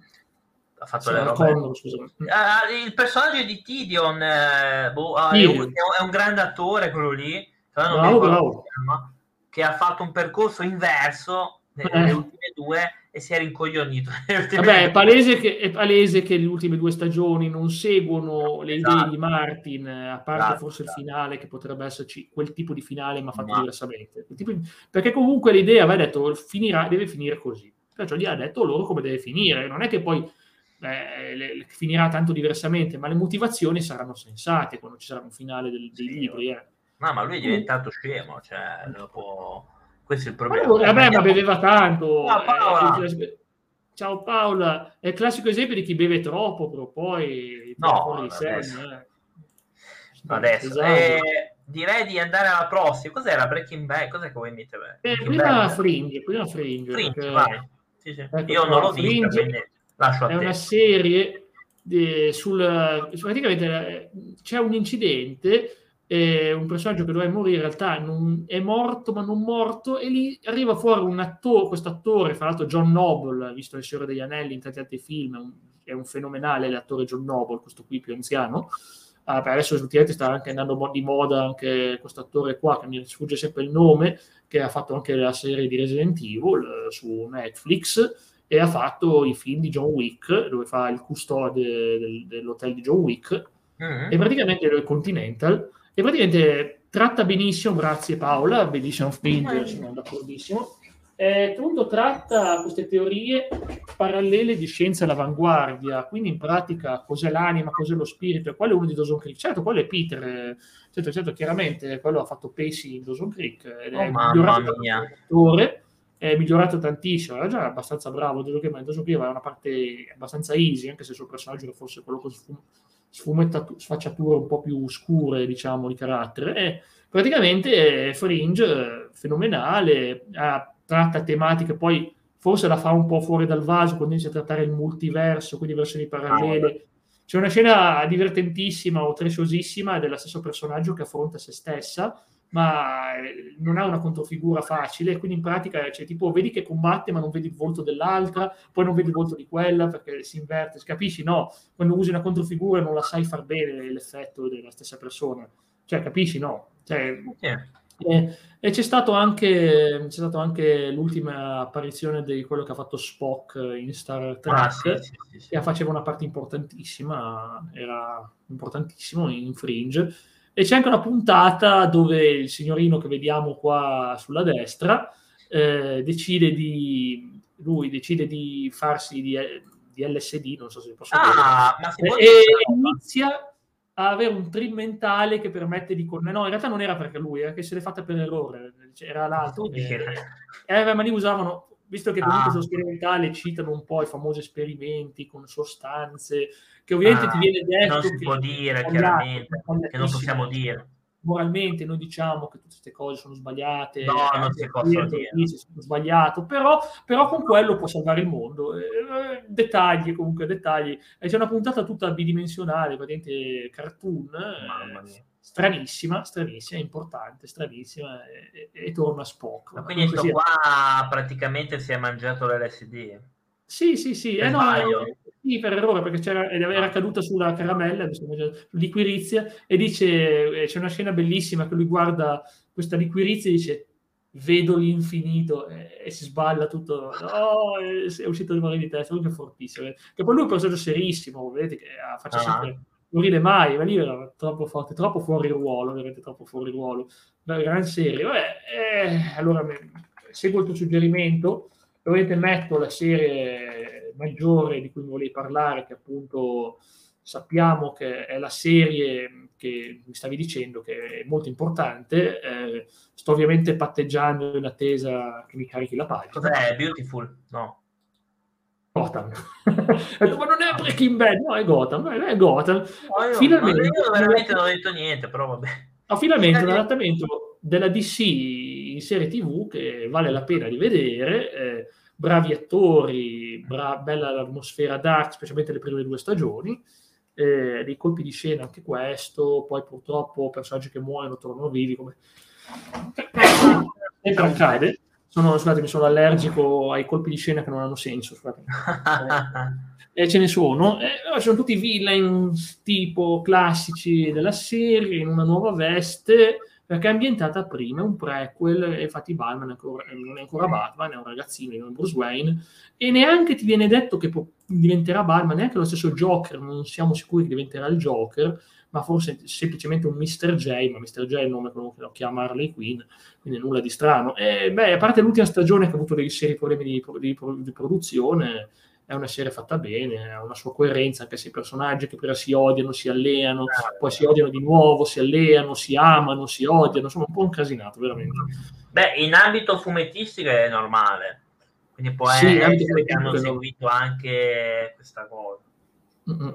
Ha fatto Sarah le robe. Connor, uh, il personaggio di Tidion, eh, boh, uh, è, un, è, un, grande attore, quello lì, bravo, bravo. che ha fatto un percorso inverso nelle eh. ultime due e si è rincoglionito. [laughs] Vabbè, è palese, che, è palese che le ultime due stagioni non seguono le esatto. idee di Martin, a parte esatto, forse esatto. il finale, che potrebbe esserci quel tipo di finale, ma fatto ma... diversamente. Di... Perché comunque l'idea aveva detto finirà, deve finire così. Perciò gli ha detto loro come deve finire. Non è che poi eh, le, le, finirà tanto diversamente, ma le motivazioni saranno sensate quando ci sarà un finale del, dei sì, libri. Eh. No, ma lui è diventato scemo, cioè dopo questo è il problema. Ma, vabbè, ma beveva tanto. Ciao Paola. Eh, ciao Paola. È il classico esempio di chi beve troppo, però poi... No, adesso. Eh. adesso. Esatto. Eh, direi di andare alla prossima. Cos'era Breaking Bad? Cos'è che vuoi mettere? Eh, prima? Fringe, prima Fringe. Fringe perché... vai. Sì, sì. Ecco, Io non l'ho vista, lascio a È te. una serie di, sul... Praticamente eh, c'è un incidente eh, un personaggio che doveva morire in realtà non, è morto ma non morto e lì arriva fuori un attore, questo attore, fra l'altro John Noble, visto il Signore degli Anelli in tanti altri film, è un, è un fenomenale l'attore John Noble, questo qui più anziano. Uh, adesso ultimamente sta anche andando di moda anche questo attore qua, che mi sfugge sempre il nome, che ha fatto anche la serie di Resident Evil uh, su Netflix e ha fatto i film di John Wick, dove fa il custode del, dell'hotel di John Wick, mm-hmm. e praticamente il Continental e praticamente tratta benissimo, grazie Paola, Benissimo Fringe, sono d'accordissimo, eh, appunto tratta queste teorie parallele di scienza all'avanguardia, quindi in pratica cos'è l'anima, cos'è lo spirito, e quello è uno di Dawson Creek, certo quello è Peter, eh, certo, certo chiaramente quello ha fatto Pacey in Dawson Creek, ed è, oh, migliorato attore, è migliorato tantissimo, era già abbastanza bravo, devo che Dawson Creek aveva una parte abbastanza easy, anche se il suo personaggio era forse quello così sfacciature un po' più scure, diciamo, di carattere. E praticamente Fringe eh, fenomenale, ha, tratta tematiche, poi forse la fa un po' fuori dal vaso quando inizia a trattare il multiverso, quindi versioni parallele. C'è una scena divertentissima o trashosissima della stesso personaggio che affronta se stessa ma eh, non ha una controfigura facile, quindi in pratica cioè, tipo vedi che combatte ma non vedi il volto dell'altra, poi non vedi il volto di quella perché si inverte, capisci? No, quando usi una controfigura non la sai far bene l'effetto della stessa persona, cioè capisci? No, cioè, yeah. eh, e c'è stato anche, c'è stato anche l'ultima apparizione di quello che ha fatto Spock in Star Trek, ah, sì, sì, sì, che faceva una parte importantissima, era importantissimo in Fringe e c'è anche una puntata dove il signorino che vediamo qua sulla destra eh, decide di lui decide di farsi di, di LSD, non so se posso ah, dire, e, e inizia a avere un trip mentale che permette di no in realtà non era perché lui era che se l'è fatta per errore era l'altro che... eh, ma li usavano visto che comunque ah. sono sperimentali citano un po' i famosi esperimenti con sostanze che ovviamente ah, ti viene detto non si può dire chiaramente che non possiamo dire moralmente noi diciamo che tutte queste cose sono sbagliate, no, non si possono dire. Sono sbagliato, però, però, con quello può salvare il mondo. Eh, eh dettagli, comunque, dettagli. E c'è una puntata tutta bidimensionale, praticamente cartoon, eh, stranissima, stranissima, importante, stranissima, e, e, e torna a Spock. Ma quindi sto qua praticamente si è mangiato l'LSD? Sì, sì, sì. Eh, no, sì, per errore, perché c'era, era ah. caduta sulla caramella, liquirizia, e dice, eh, c'è una scena bellissima che lui guarda questa liquirizia e dice, vedo l'infinito, e, e si sballa tutto, oh, è, uscito il mare di testa, lui che è fortissimo. Eh. Che poi lui è un personaggio serissimo, vedete, che ah, faccia ah. sempre non ride mai, ma lì era troppo forte, troppo fuori ruolo, veramente troppo fuori ruolo, gran serie. Vabbè, eh, allora seguo il tuo suggerimento, ovviamente metto la serie maggiore di cui mi volevi parlare, che appunto sappiamo che è la serie che mi stavi dicendo che è molto importante. Eh, sto ovviamente patteggiando in attesa che mi carichi la pagina. Cos'è? Beautiful? No. Gotham. [laughs] ma non è Breaking Bad, no, è Gotham, è Gotham. Oh, finalmente, io veramente non ho detto niente, però vabbè. No, finalmente un adattamento della DC in serie TV che vale la pena di vedere. Eh, bravi attori, bra- bella l'atmosfera dark, specialmente le prime due stagioni. Eh, dei colpi di scena anche questo, poi purtroppo personaggi che muoiono tornano vivi come sempre accade. Sono, scusatemi, sono allergico ai colpi di scena che non hanno senso. e [laughs] ce ne sono. Eh, sono tutti villain tipo classici della serie in una nuova veste perché è ambientata prima, è un prequel, e infatti Batman è ancora, non è ancora Batman, è un ragazzino, è Bruce Wayne, e neanche ti viene detto che diventerà Batman, neanche lo stesso Joker, non siamo sicuri che diventerà il Joker, ma forse semplicemente un Mr. J, ma Mr. J è il nome che lo chiama Harley Quinn, quindi nulla di strano. E beh, a parte l'ultima stagione che ha avuto dei seri problemi di, di, di produzione, è una serie fatta bene, ha una sua coerenza, anche se i personaggi che prima si odiano, si alleano, ah, poi si odiano di nuovo, si alleano, si amano, si odiano, insomma un po' un casinato, veramente. Beh, in ambito fumettistico è normale, quindi può sì, essere che hanno seguito anche questa cosa. Mm-hmm.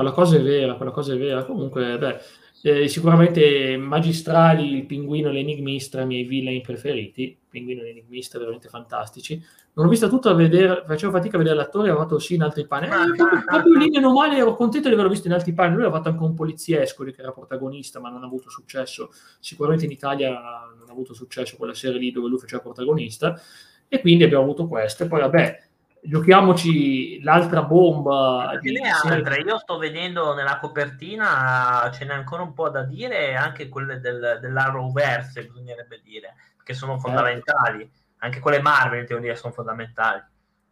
Quella cosa è vera, quella cosa è vera. Comunque, beh, eh, sicuramente magistrali il pinguino e l'enigmista, i miei villain preferiti. Il pinguino e l'enigmista veramente fantastici. Non ho visto tutto a vedere, facevo fatica a vedere l'attore, avevo fatto sì in altri panni. Eh, proprio, proprio in linea normale ero contento di averlo visto in altri panni. Lui aveva fatto anche un poliziesco che era protagonista, ma non ha avuto successo. Sicuramente in Italia non ha avuto successo quella serie lì dove lui faceva protagonista. E quindi abbiamo avuto questo. E poi, vabbè, giochiamoci l'altra bomba. Di altre. Io sto vedendo nella copertina, ce n'è ancora un po' da dire, anche quelle del, dell'Arrowverse, bisognerebbe dire, che sono certo. fondamentali. Eh. Anche quelle Marvel, in teoria, sono fondamentali.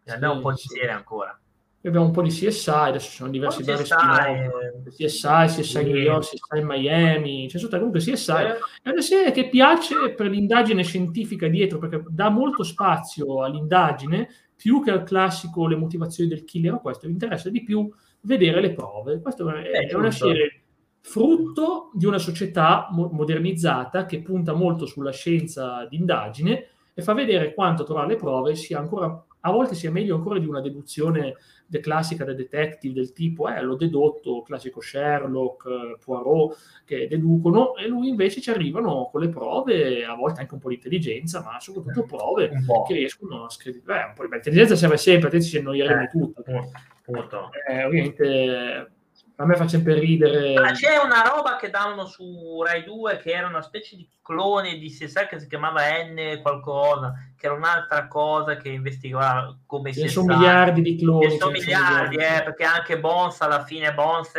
Ne abbiamo sì, un po' di serie ancora. Abbiamo un po' di CSI, adesso ci sono diversi vari CSI, CSI, CSI New York, CSI Miami, c'è tutta comunque CSI. Eh. È una serie che piace per l'indagine scientifica dietro, perché dà molto spazio all'indagine, più che al classico le motivazioni del killer o questo, mi interessa di più vedere le prove. Questa è, è una serie frutto di una società mo- modernizzata che punta molto sulla scienza d'indagine e fa vedere quanto trovare le prove sia ancora, a volte sia meglio ancora di una deduzione de classica da detective del tipo, eh, l'ho dedotto, classico Sherlock, eh, Poirot, che deducono, e lui invece ci arrivano con le prove, a volte anche un po' di intelligenza, ma soprattutto prove che riescono a scrivere. Beh, un po' di intelligenza serve sempre, te ci annoieremo eh, tutto. Eh, ovviamente a me fa sempre ridere. Ma c'è una roba che davano su Rai 2 che era una specie di clone di CSI che si chiamava N qualcosa, che era un'altra cosa che investigava come si sono miliardi di cloni. Ce sono miliardi, eh, perché anche Bones alla fine Bones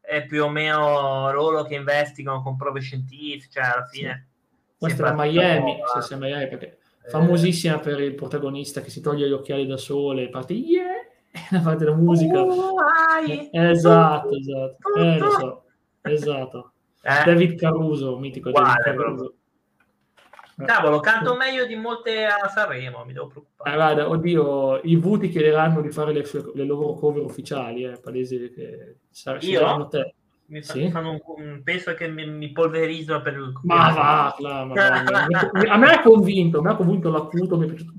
è più o meno loro che investigano con prove scientifiche, cioè alla fine. Sì. Questa era Miami, sei Miami perché eh. famosissima per il protagonista che si toglie gli occhiali da sole e parte yeah [laughs] la parte della musica. Oh, esatto, esatto. Eh, lo so. Esatto. Eh? David Caruso, mitico David Caruso. Eh. Cavolo, canto meglio di molte a Sanremo, mi devo preoccupare. Eh, guarda, oddio, i Vuti chiederanno di fare le, le loro cover ufficiali, è eh, palese che saranno te. Mi sì? fanno un, penso che mi, mi polverizzano per il ma va, là, ma va. [laughs] a me ha convinto, mi ha convinto l'acuto mi è piaciuto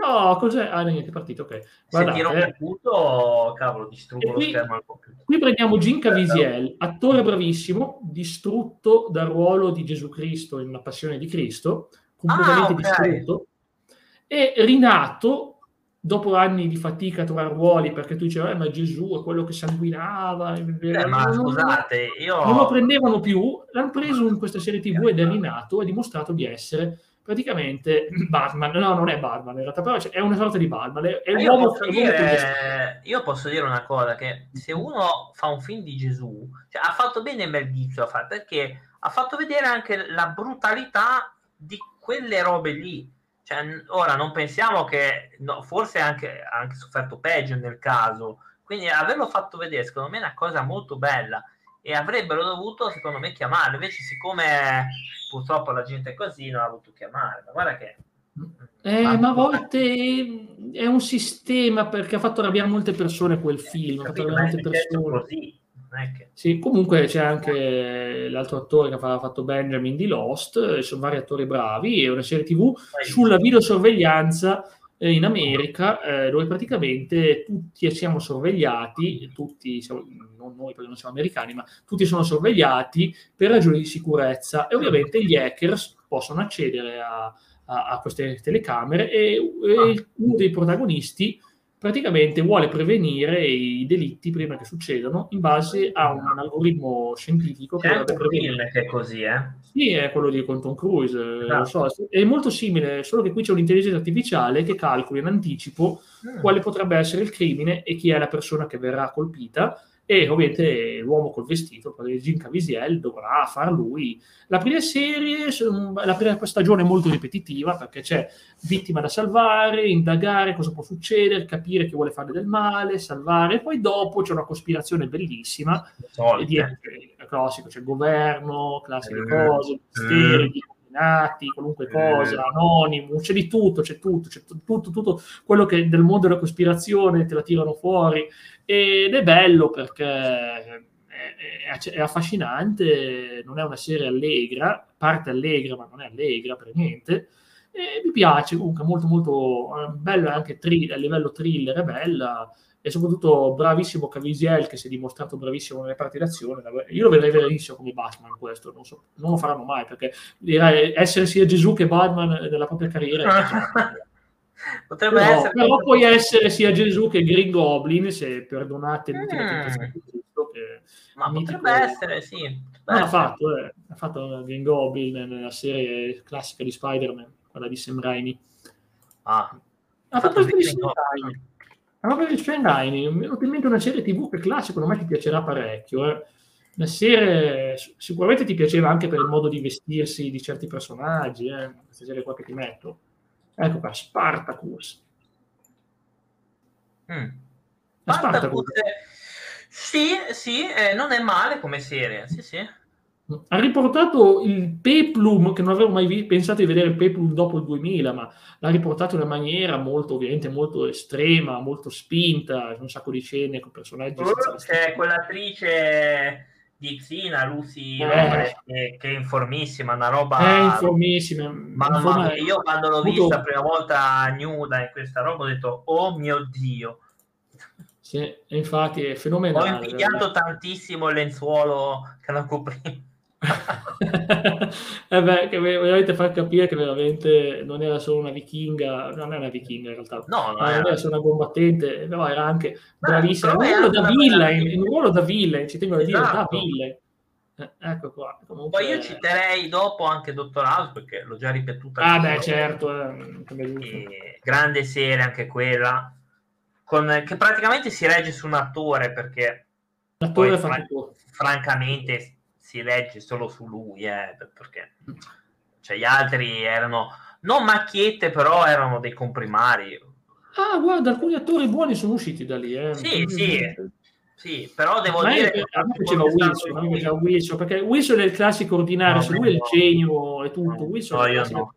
No, cos'è? Ah, niente, è partito, ok. Guardate, Se tiro un punto, cavolo, distruggo qui, lo schermo al computer. Qui prendiamo Jim Caviezel, attore bravissimo, distrutto dal ruolo di Gesù Cristo in La Passione di Cristo, completamente ah, okay. distrutto, e rinato dopo anni di fatica a trovare ruoli perché tu dicevi eh, ma Gesù è quello che sanguinava eh, ma scusate io non lo prendevano più l'hanno preso in questa serie tv ed è rinato e ha dimostrato di essere praticamente [clears throat] Batman no non è Batman in realtà però è una sorta di Batman io, posso dire, io posso dire una cosa che se uno fa un film di Gesù cioè, ha fatto bene Mel Gibson perché ha fatto vedere anche la brutalità di quelle robe lì. Cioè, ora non pensiamo che no, forse anche, ha anche sofferto peggio nel caso, quindi averlo fatto vedere secondo me è una cosa molto bella e avrebbero dovuto secondo me chiamarlo, invece siccome purtroppo la gente è così non ha voluto chiamare, ma guarda che... Eh, ma a volte è un sistema perché ha fatto arrabbiare molte persone quel film. Capito, ha fatto molte persone. Così che... Sì, comunque c'è anche l'altro attore che ha fatto Benjamin di Lost, sono vari attori bravi, è una serie tv sulla videosorveglianza eh, in America eh, dove praticamente tutti siamo sorvegliati, tutti, siamo, non noi perché non siamo americani, ma tutti sono sorvegliati per ragioni di sicurezza e ovviamente gli hackers possono accedere a, a, a queste telecamere e, e ah. uno dei protagonisti praticamente vuole prevenire i delitti prima che succedano in base a un, algoritmo scientifico che dovrebbe prevenire. che è così, eh? Sì, è quello di Tom Cruise, esatto. lo so. È molto simile, solo che qui c'è un'intelligenza artificiale che calcola in anticipo mm. quale potrebbe essere il crimine e chi è la persona che verrà colpita e ovviamente l'uomo col vestito, Jim Caviezel, dovrà far lui. La prima serie, la prima stagione è molto ripetitiva perché c'è vittima da salvare, indagare cosa può succedere, capire chi vuole fare del male, salvare, poi dopo c'è una cospirazione bellissima, di, classico, c'è il governo, classiche mm. cose, misteri, mm illuminati, qualunque cosa, anonimo, c'è di tutto, c'è tutto, c'è tutto, tutto quello che del mondo della cospirazione te la tirano fuori ed è bello perché è, è, è affascinante, non è una serie allegra, parte allegra ma non è allegra per niente, e mi piace comunque molto molto eh, bella anche tri- a livello thriller è bella e soprattutto bravissimo Caviezel che si è dimostrato bravissimo nelle parti d'azione. Io lo vedrei verissimo come Batman questo, non, so, non lo faranno mai perché direi essere sia Gesù che Batman nella propria carriera. [laughs] Potrebbe però, essere. Però puoi essere sia Gesù che Green Goblin, se perdonate l'ultima mm. che Ma potrebbe essere, sì. Potrebbe no, essere. Ha fatto, eh, ha fatto Green Goblin nella serie classica di Spider-Man, quella di Sam Raimi. Ah, fatto, fatto di Sam Raimi. Ma per il Shanghai mi è venuta in mente una serie TV che classico, secondo me ti piacerà parecchio. Eh. Una serie sicuramente ti piaceva anche per il modo di vestirsi di certi personaggi, eh. questa serie qua che ti metto. Ecco qua, Spartacus. Mm. Spartacus. Spartacus. Sì, sì, eh, non è male come serie, sì, sì ha riportato il Peplum, che non avevo mai vi- pensato di vedere il Peplum dopo il 2000, ma l'ha riportato in una maniera molto, ovviamente, molto estrema, molto spinta, un sacco di scene con personaggi. Oh, c'è quell'attrice di Xina, Lucy, eh. che, che, è informissima, una roba... È informissima. Ma, ma io quando l'ho molto... vista la prima volta nuda in questa roba ho detto, oh mio Dio. Sì, infatti è fenomenale. Ho invidiato tantissimo il lenzuolo che la copriva eh beh, che veramente fa capire che veramente non era solo una vichinga, non è una vichinga in realtà, no, no, non era solo una combattente, però era anche bravissima. Un ruolo da villain, in un ruolo da villain, ci tengo a dire, esatto. da villain. Eh, ecco qua. Comunque... Poi io citerei dopo anche Dottor House perché l'ho già ripetuta. Ah, beh, certo. Eh, grande serie anche quella, con, che praticamente si regge su un attore perché. L'attore poi, fran- francamente si legge solo su lui, eh, perché cioè, gli altri erano non macchiette, però erano dei comprimari. Ah, guarda, alcuni attori buoni sono usciti da lì. Eh. Sì, sì, sì, però devo ma dire che a me piaceva Wilson, Wilson, perché Wilson è il classico ordinario, no, se lui è il genio e tutto, Wilson no, è, classico,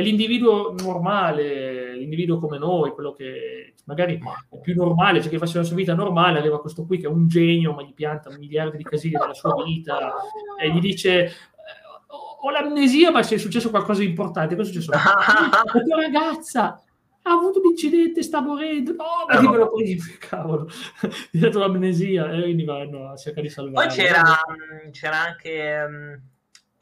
è, l'individuo normale, l'individuo come noi, quello che magari è più normale, cioè che faceva la sua vita normale, arriva questo qui che è un genio, ma gli pianta miliardi di casini nella sua vita e gli dice eh, ho l'amnesia, ma se è successo qualcosa di importante. Cosa è successo? [laughs] La tua ragazza ha avuto un incidente, sta morendo, no, ma eh, dimmelo prima, [laughs] cavolo, è dato l'amnesia e quindi vanno a cercare di salvare. Poi c'era, mm, c'era anche um,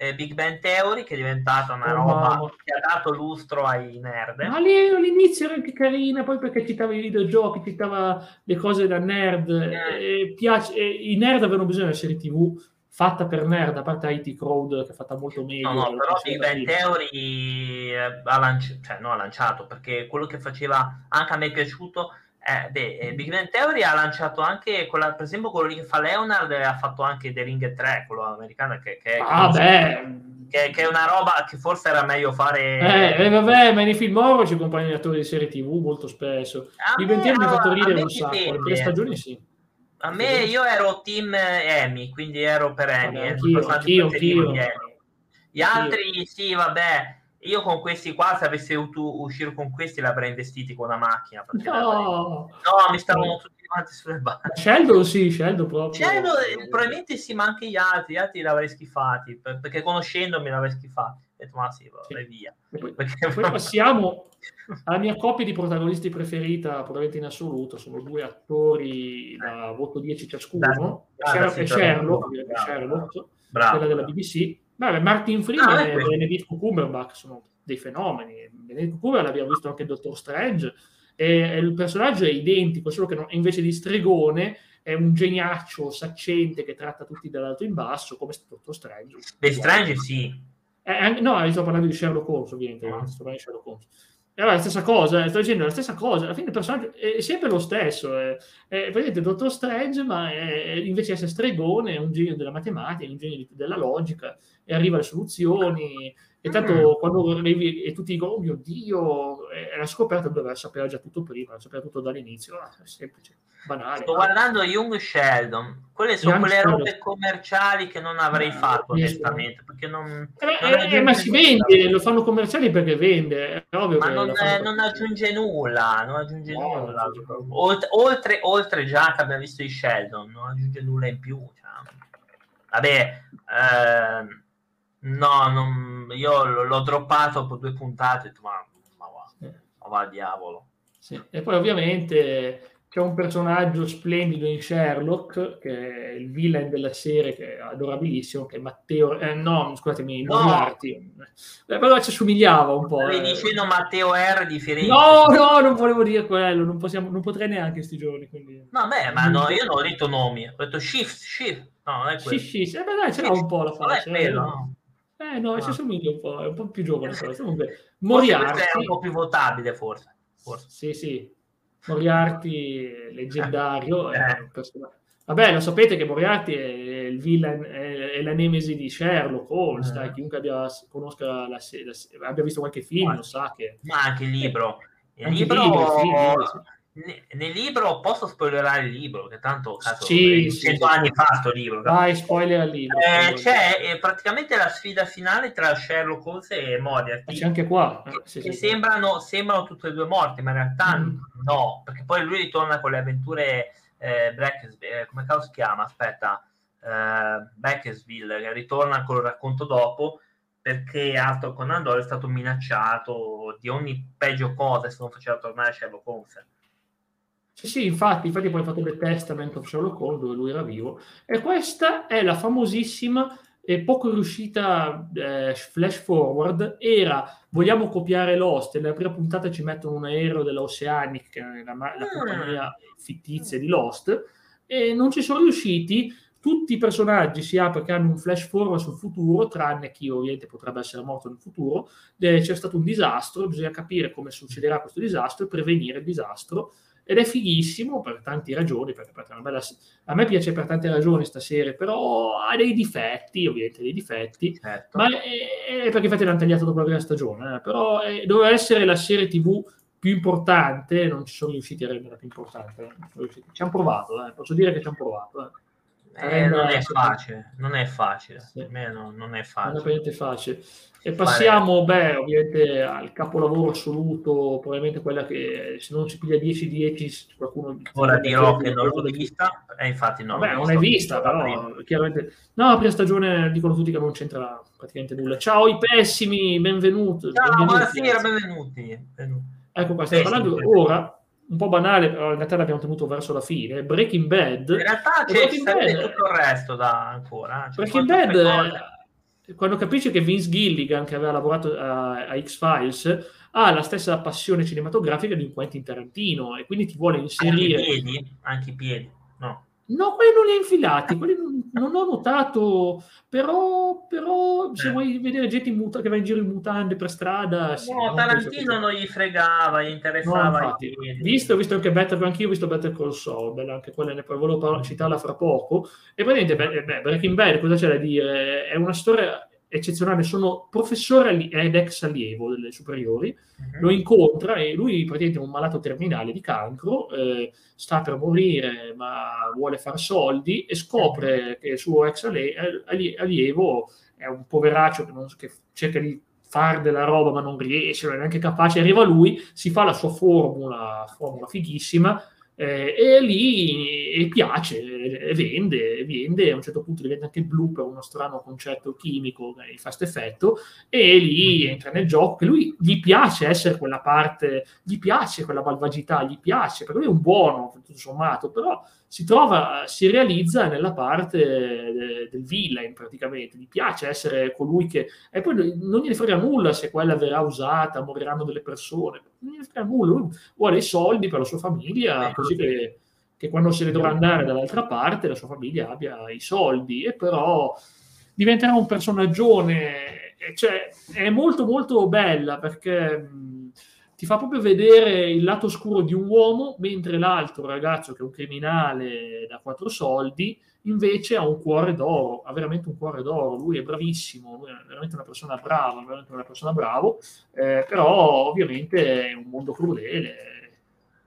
eh, Big Bang Theory che è diventata una oh, roba mamma. che ha dato lustro ai nerd. Ma lì all'inizio era anche carina, poi perché citava i videogiochi, citava le cose da nerd, eh. piace, i nerd avevano bisogno della serie tv fatta per nerd, a parte IT Crowd che è fatta molto meglio. No, no, però Big Bang Theory eh, ha, lanci- cioè, no, ha lanciato, perché quello che faceva, anche a me è piaciuto, eh, beh, eh, Big Bang Theory ha lanciato anche, quella, per esempio, quello lì che fa Leonard ha fatto anche The Ring 3, quello americano, che, che, ah, che, che, è una roba che forse era meglio fare... Eh, eh vabbè, ma nei film horror ci accompagnano gli attori di serie tv molto spesso. Big Bang Theory mi ha fatto ridere un sacco, le stagioni sì. A me io ero team Amy, quindi ero per Amy. Vabbè, anch'io, anch'io, anch'io. Gli altri, sì, vabbè. Io con questi qua, se avessi dovuto uscire con questi, l'avrei investiti con una macchina. No, no mi stavano tutti quanti sulle balle. Sheldon sì, Sheldon proprio. Sheldon, eh, probabilmente sì, ma anche gli altri. Gli altri l'avrei schifati, perché conoscendomi l'avrei schifati. Ho detto, ma sì, vai via. E poi, perché... poi [laughs] passiamo alla mia coppia di protagonisti preferita, probabilmente in assoluto, sono due attori da voto 10 ciascuno. Ah, Sher- Sherlock, Sherlock, quella della BBC. Beh, Martin Freeman ah, e Benedict Cumberbatch sono dei fenomeni. Benedict Cumberbatch l'abbiamo visto anche in Doctor Strange. E, e il personaggio è identico, solo che non, invece di stregone è un geniaccio saccente che tratta tutti dall'alto in basso, come Doctor Strange. Beh, Strange sì. Eh, no, sto parlando di Sherlock Holmes, ovviamente. Ah. Sto parlando di Sherlock Holmes. È la stessa cosa, eh, sto dicendo la stessa cosa, alla fine il personaggio è sempre lo stesso, è, è vedete Dottor Strange, ma è, invece di essere stregone è un genio della matematica, è un genio della logica, e arriva alle soluzioni, e tanto quando arrivi e tutti dicono, oh mio Dio, è la scoperta dove sapeva già tutto prima, sapeva tutto dall'inizio, ah, è semplice, banale. Sto guardando Young Sheldon, quelle sono Young quelle Sheldon. robe commerciali che non avrei ah, fatto onestamente, perché non... Eh, non eh, ma si vende, lo fanno commerciali perché vende, è ovvio ma non, è, non, aggiunge nulla, non aggiunge no, nulla. Oltre, oltre, oltre, già che abbiamo visto di Sheldon, non aggiunge nulla in più. Cioè. Vabbè... Eh, No, non, io l'ho droppato dopo due puntate, ma, ma, va, sì. ma va al diavolo. Sì. E poi ovviamente c'è un personaggio splendido in Sherlock, che è il villain della serie, che è adorabilissimo, che è Matteo... Eh, no, scusatemi, no. Moriarty. Eh, però ci somigliava un po'. Stavi eh. dicendo Matteo R di Firenze. No, no, non volevo dire quello, non, possiamo, non potrei neanche questi giorni. Quindi... No, beh, ma no, io non ho detto nomi, ho detto shift, shift. No, non è quello. Sì, sì, eh, beh, dai, c'era un po' la faccia. Non è quello, no. Eh no, ah. ci somiglia un po', è un po' più giovane. [laughs] Comunque, Moriarty... è un po' più votabile, forse. forse. Sì, sì. Moriarty, leggendario. Eh. Vabbè, lo sapete che Moriarty è il villain, è, è la nemesi di Sherlock Holmes, eh. chiunque abbia, conosca la, la, abbia visto qualche film, lo sa che... Ma anche il libro. Il libro... Il libro, il film, sì nel libro posso spoilerare il libro che tanto cazzo, sì, sì, 100 sì, anni fa sto libro vai spoiler al libro eh, c'è eh, praticamente la sfida finale tra Sherlock Holmes e Moriarty. C'è anche qua eh, che, che sembrano, sembrano, tutte e due morti ma in realtà mm. no perché poi lui ritorna con le avventure eh, Black, eh, come cavolo si chiama? Aspetta eh, Beckesville che ritorna con il racconto dopo perché Arthur Conan Doyle è stato minacciato di ogni peggio cosa se non faceva tornare Sherlock Holmes sì, sì, infatti, infatti poi ha fatto The Testament of Sherlock Holmes dove lui era vivo. E questa è la famosissima e poco riuscita eh, flash forward. Era, vogliamo copiare Lost, nella prima puntata ci mettono un aereo della Oceanic, che è la, la ah. compagnia fittizia di Lost, e non ci sono riusciti. Tutti i personaggi si apre che hanno un flash forward sul futuro, tranne chi ovviamente potrebbe essere morto nel futuro. Eh, c'è stato un disastro, bisogna capire come succederà questo disastro e prevenire il disastro ed è fighissimo per tante ragioni, perché, bella... a me piace per tante ragioni questa serie, però ha dei difetti, ovviamente dei difetti, certo. ma è, è, perché infatti l'hanno tagliato dopo la prima stagione, eh, però è, doveva essere la serie tv più importante, non ci sono riusciti a renderla più importante, ci hanno provato, eh. posso dire che ci hanno provato. Eh. Eh, non è facile, non è facile, sì. non, non è facile. Non è facile. E passiamo, beh, ovviamente al capolavoro assoluto, probabilmente quella che se non si piglia 10-10 qualcuno... Ora dirò che non l'ho vista, e infatti no. Beh, non è vista, però chiaramente... No, la prima stagione dicono tutti che non c'entra praticamente nulla. Ciao i pessimi, benvenuti. Ciao, buonasera, benvenuti. benvenuti. Ecco qua, stiamo eh, parlando ora, un po' banale, però in realtà l'abbiamo tenuto verso la fine, Breaking Bad. In realtà c'è Bad, tutto il resto da ancora. Eh. Breaking Bad, eh, quando capisci che Vince Gilligan, che aveva lavorato a, a X-Files, ha la stessa passione cinematografica di un Quentin Tarantino e quindi ti vuole inserire... Anche i piedi, anche i piedi, no. No, quelli non li ha infilati, quelli non, non ho notato, però, però se eh. vuoi vedere gente muta, che va in giro in mutande per strada... Sì, no, Tarantino non gli fregava, gli interessava. No, infatti, visto, visto anche Better, anch'io ho visto Better Call Saul, bella anche quella, ne volevo citarla fra poco, e praticamente beh, Breaking Bad, cosa c'è da dire? È una storia eccezionale, sono professore ed ex allievo delle superiori, uh-huh. lo incontra e lui praticamente è un malato terminale di cancro, eh, sta per morire ma vuole fare soldi e scopre uh-huh. che il suo ex allievo è un poveraccio che, non, che cerca di fare della roba ma non riesce, non è neanche capace, arriva lui, si fa la sua formula, formula fighissima, eh, e lì e piace, e vende, vende, a un certo punto diventa anche blu per uno strano concetto chimico che fa questo effetto, e lì mm-hmm. entra nel gioco, che lui gli piace essere quella parte, gli piace quella malvagità, gli piace, perché lui è un buono, tutto sommato, però si trova, si realizza nella parte de, del villain praticamente, gli piace essere colui che... E poi non gliene frega nulla se quella verrà usata, moriranno delle persone, non gliene frega nulla, lui vuole i soldi per la sua famiglia, ecco. così che, che quando se ne dovrà andare dall'altra parte la sua famiglia abbia i soldi, e però diventerà un personaggio, cioè è molto molto bella perché ti fa proprio vedere il lato oscuro di un uomo, mentre l'altro ragazzo, che è un criminale da quattro soldi, invece ha un cuore d'oro, ha veramente un cuore d'oro, lui è bravissimo, lui è veramente una persona brava, veramente una persona bravo, eh, però ovviamente è un mondo crudele,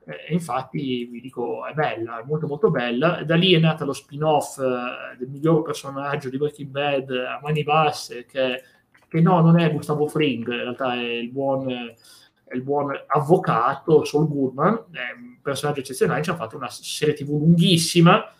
eh, e infatti vi dico è bella, è molto molto bella, da lì è nato lo spin-off eh, del miglior personaggio di Breaking Bad a mani basse, che, che no, non è Gustavo Fring, in realtà è il buon il buon avvocato Saul Goodman, è un personaggio eccezionale, ci ha fatto una serie tv lunghissima.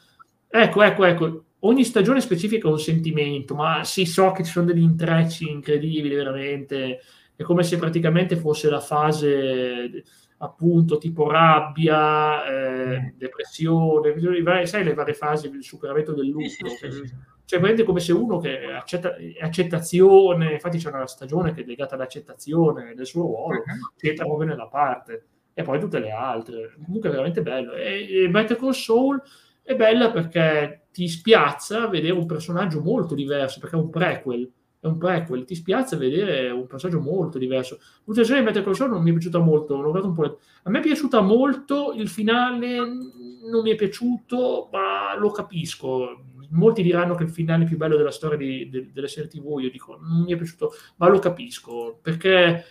Ecco, ecco, ecco, ogni stagione specifica un sentimento, ma sì, so che ci sono degli intrecci incredibili, veramente. È come se praticamente fosse la fase appunto tipo rabbia, eh, mm. depressione, sai le varie fasi del superamento del lutto. Sì, sì, sì, cioè, prende come se uno che accetta, accettazione, infatti c'è una stagione che è legata all'accettazione del suo ruolo, uh-huh. che entra proprio nella parte, e poi tutte le altre. Comunque è veramente bello. E, e Better Call Saul è bella perché ti spiazza vedere un personaggio molto diverso, perché è un prequel, è un prequel, ti spiazza vedere un personaggio molto diverso. L'ultima di Better Call Saul non mi è piaciuta molto, un po'. A me è piaciuta molto, il finale non mi è piaciuto, ma lo capisco molti diranno che il finale più bello della storia di, de, delle serie TV, io dico, non mi è piaciuto, ma lo capisco, perché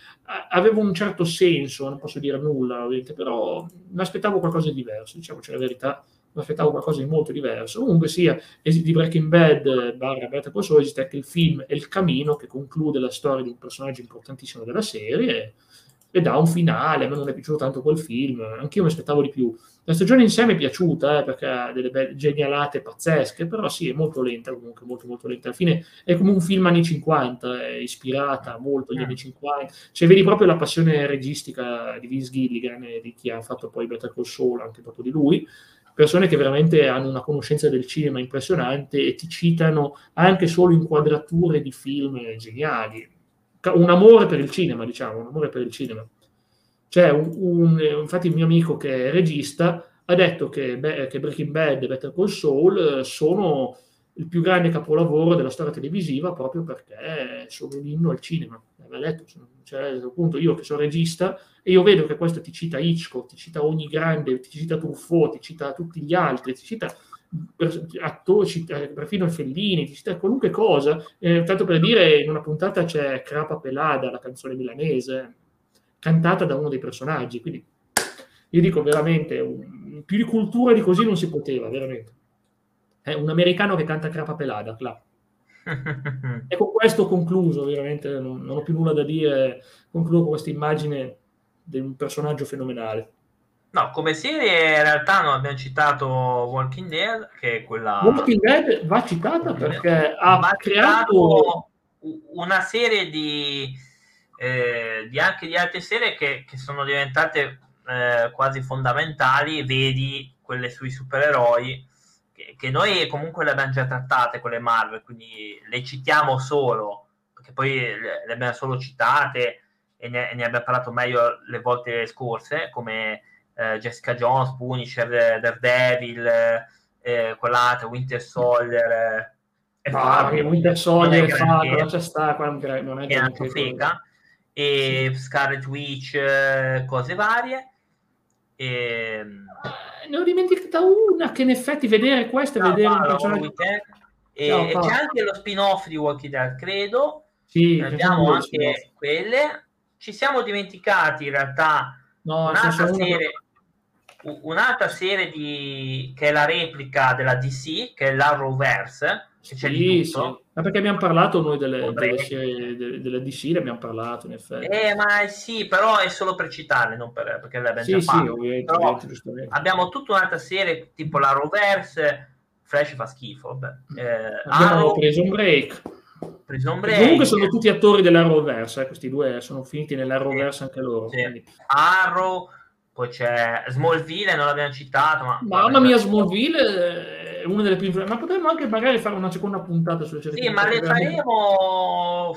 aveva un certo senso, non posso dire nulla, ovviamente, però mi aspettavo qualcosa di diverso, diciamoci la verità, mi aspettavo qualcosa di molto diverso. Comunque sia, di Breaking Bad barra Better Call Saul esiste anche il film El Camino, che conclude la storia di un personaggio importantissimo della serie, e dà un finale, a me non è piaciuto tanto quel film, anch'io mi aspettavo di più. La stagione in sé mi è piaciuta eh, perché ha delle belle genialate pazzesche, però sì, è molto lenta comunque, molto molto lenta. Alla fine è come un film anni 50, è ispirata molto agli mm. anni 50. Cioè vedi proprio la passione registica di Vince Gilligan e di chi ha fatto poi Better Call Saul, anche dopo di lui. Persone che veramente hanno una conoscenza del cinema impressionante e ti citano anche solo inquadrature di film geniali. Un amore per il cinema, diciamo, un amore per il cinema. C'è un, un, infatti il mio amico che è regista ha detto che, beh, che Breaking Bad e Better Call Saul eh, sono il più grande capolavoro della storia televisiva proprio perché sono un inno al cinema. Aveva detto, cioè, appunto io che sono regista e io vedo che questo ti cita Hitchcock, ti cita ogni grande, ti cita Truffaut, ti cita tutti gli altri, ti cita attori, cita, perfino il Fellini, ti cita qualunque cosa. Eh, tanto per dire, in una puntata c'è Crapa Pelada, la canzone milanese, cantata da uno dei personaggi. Quindi io dico veramente, un, più di cultura di così non si poteva, veramente. È un americano che canta crapa pelada, là. [laughs] e con questo ho concluso, veramente non, non, ho più nulla da dire, concludo con questa immagine di un personaggio fenomenale. No, come serie in realtà non abbiamo citato Walking Dead, che è quella... Walking Dead va citata perché ha creato una serie di eh, di anche di altre serie che, che sono diventate eh, quasi fondamentali, vedi quelle sui supereroi, che, che, noi comunque le abbiamo già trattate, quelle Marvel, quindi le citiamo solo, perché poi le, le abbiamo solo citate e ne, ne, abbiamo parlato meglio le volte scorse, come eh, Jessica Jones, Punisher, Daredevil, eh, quell'altra, Winter Soldier. Eh, no, Winter Soldier è fatto, c'è sta, non è e Scarlet Witch, eh, cose varie. E... Ne ho dimenticata una che in effetti vedere questo e no, vedere un personaggio... E, no, c'è anche lo spin-off di Walking Dead, credo. Sì, abbiamo anche quelle. Ci siamo dimenticati in realtà no, un'altra serie, un'altra serie di, che è la replica della DC, che è l'Arrowverse, che c'è sì. Sì. Ma perché abbiamo parlato noi delle, delle serie delle, delle, DC, ne abbiamo parlato in effetti. Eh, ma sì, però è solo per citarle, non per, perché le abbiamo sì, già sì, fatto. Ovviamente, ovviamente, abbiamo tutta un'altra serie, tipo l'Arrowverse, Flash fa schifo. Eh, abbiamo Arrow, preso un break. Prison Break. Comunque sono tutti attori dell'Arrowverse, eh, questi due sono finiti nell'Arrowverse anche loro. Sì. Arrow, poi c'è Smallville, non l'abbiamo citato, ma... Mamma mia, Smallville è una delle più... Ma potremmo anche magari fare una seconda puntata sulle serie. Sì, ma le faremo...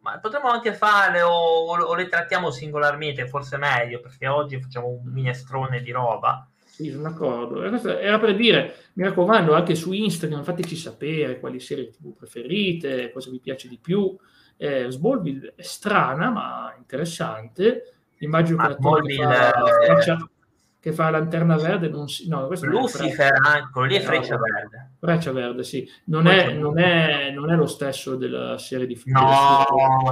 Ma potremmo anche farle o, o, le trattiamo singolarmente, forse meglio, perché oggi facciamo un minestrone di roba. Sì, sono d'accordo. Era per dire, mi raccomando, anche su Instagram fateci sapere quali serie TV preferite, cosa vi piace di più. Eh, Smallville è strana, ma interessante immagino che l'attore che fa, freccia, che fa Lanterna Verde non si... No, Lucifer, anche, lì è Freccia Verde. Freccia Verde, sì. Non è, non, è, non è, lo stesso della serie di... No,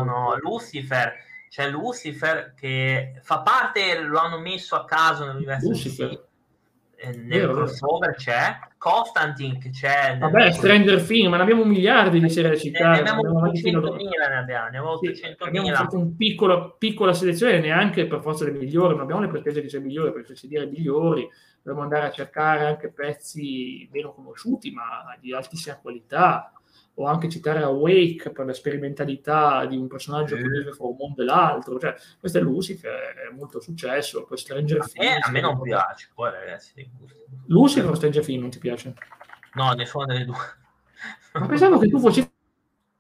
no, Lucifer c'è Lucifer che fa parte, lo hanno messo a caso nell'universo Lucifer. DC nel Vero, crossover c'è, Constantine che c'è. Vabbè, Stranger Things, ma ne abbiamo miliardi di serie da citare. Ne abbiamo 800.000, ne abbiamo, ne abbiamo 800.000. Sì, abbiamo fatto una piccola, piccola selezione, neanche per forza le migliori, non abbiamo le pretese di essere migliori, per così dire migliori, dobbiamo andare a cercare anche pezzi meno conosciuti, ma di altissima qualità o anche citare Awake per la sperimentalità di un personaggio che vive fra un mondo e l'altro. Cioè, questo è Lucifer, è molto successo. Poi Stranger Things. a me non piace, poi ragazzi. Lucifer o Stranger Things non ti piace? No, nessuna delle due. Ma pensavo che tu fossi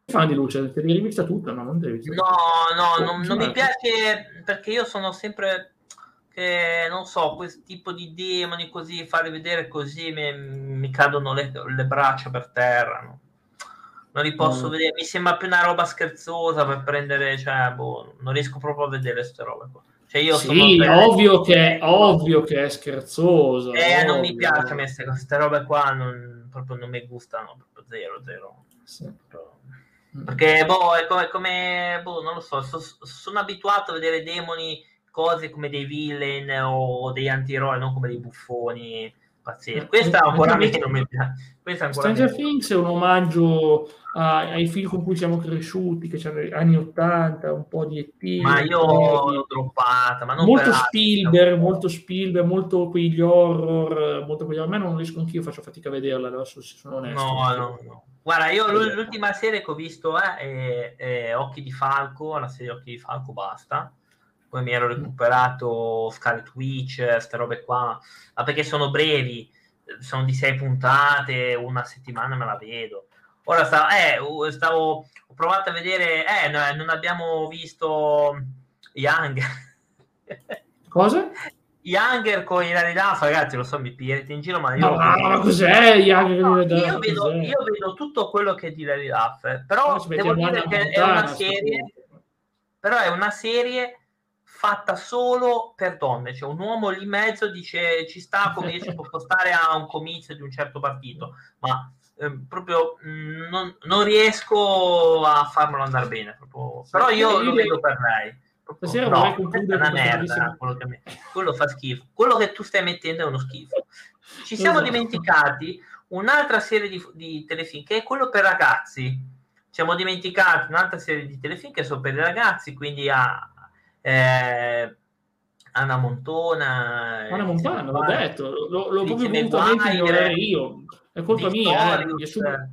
fan di Luce, te l'hai rivista tutta, no? Non devi No, no, non, non mi piace perché io sono sempre che non so, questo tipo di demoni così, farli vedere così mi, mi cadono le, le braccia per terra. No? Non li posso mm. vedere. Mi sembra più una roba scherzosa per prendere, cioè, boh, non riesco proprio a vedere queste robe qua. Cioè io sì, ovvio, che, ovvio che è scherzoso. Eh, ovvio. non mi piace queste, queste robe qua, non, proprio non mi gustano, proprio zero, zero. Sì. Mm. Perché, boh, è come, come boh, non lo so, so, sono abituato a vedere demoni, cose come dei villain o dei anti-eroi, non come dei buffoni pazzesco. Questa ancora me non mi piace. Stranger meno. Things è un omaggio a, ai film con cui siamo cresciuti, che c'erano anni 80, un po' di ET. Ma io l'ho droppata. Ma molto Spielberg, molto Spielberg, molto quegli horror, molto quegli horror. A me non riesco anch'io, faccio fatica a vederla adesso, se sono onesto. No, no, no. Guarda, io l'ultima serie che ho visto è, è, è Occhi di Falco, la serie Occhi di Falco, basta poi mi ero recuperato Scarlet Witch, queste robe qua, ma perché sono brevi, sono di sei puntate, una settimana me la vedo. Ora stavo, eh, stavo ho provato a vedere, eh, non abbiamo visto Young. [laughs] Cosa? Younger con i Duff, ragazzi, lo so, mi pigliate in giro, ma io... Ma, ma cos'è Younger no, io, vedo, io vedo tutto quello che è di Larry Duff, però no, devo dire che è una serie... Però è una serie fatta solo per donne, cioè un uomo lì in mezzo dice ci sta come ci [laughs] può stare a un comizio di un certo partito, ma eh, proprio mh, mm, non, non, riesco a farmelo andare bene, proprio. però io lo vedo per lei. Stasera no, è una merda quello, che quello fa schifo. Quello che tu stai mettendo è uno schifo. Ci siamo esatto. dimenticati un'altra serie di, di telefilm che è quello per ragazzi. Ci siamo dimenticati un'altra serie di telefilm che sono per i ragazzi, quindi ha, eh, Anna Montona. Anna Montana, l'ho detto, l'ho, l'ho proprio voluto a mente io. È colpa Victorious, mia. Eh,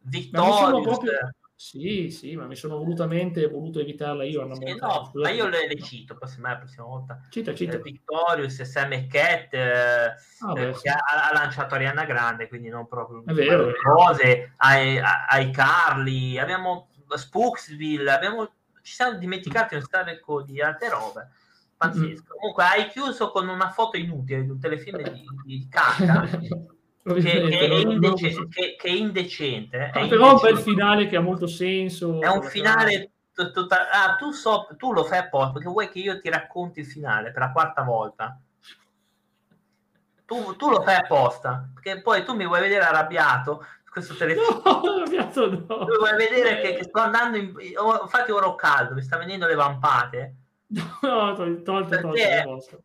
Victorious, proprio... Sì, sì, ma mi sono volutamente voluto evitarla io. Sì, no, ma io le, le cito, poi semmai la prossima volta. Cita, cita. Eh, Victorious, Sam Cat, eh, ah, eh, che ha, ha, lanciato Arianna Grande, quindi non proprio è vero, le cose, ai, ai Carly, abbiamo Spooksville, abbiamo, ci siamo dimenticati un sacco di altre robe. Pazzesco. Mm-hmm. Comunque hai chiuso con una foto inutile di un telefilm di, di cacca. [laughs] che, che, è indecente, che, che, è indecente. È ah, però è un bel finale che ha molto senso. È un finale totale. Ah, tu, so, tu lo fai apposta perché vuoi che io ti racconti il finale per la quarta volta. Tu, tu lo fai apposta perché poi tu mi vuoi vedere arrabbiato questo telefono. No, [laughs] no. Vuoi vedere che, che sto andando in... Infatti ora ho caldo, mi sta venendo le vampate. [laughs] No, tolto, tolto, perché... tolto.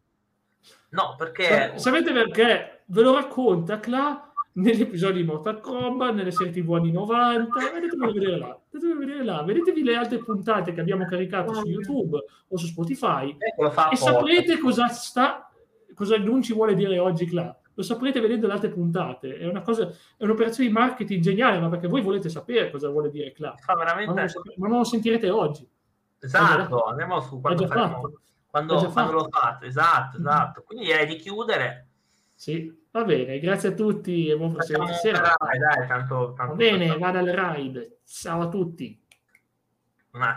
No, perché... Sapete perché? Ve lo racconta Cla negli episodi di Mortal Kombat, nelle serie TV anni 90, vedetevelo vedere là, vedetevelo vedere là, vedetevi le altre puntate che abbiamo caricato su YouTube o su Spotify e saprete cosa sta, cosa non ci vuole dire oggi Cla. Lo saprete vedendo le altre puntate, è una cosa, è un'operazione di marketing geniale, ma perché voi volete sapere cosa vuole dire Cla. Veramente... Ma, ma non lo sentirete oggi. Esatto, andiamo su quando, faremo, quando, quando l'ho fatto, esatto, esatto. Quindi direi di chiudere. Sì, va bene, grazie a tutti e buon proseguimento Dai, dai, tanto, tanto, va bene, vada al ride. Ciao a tutti.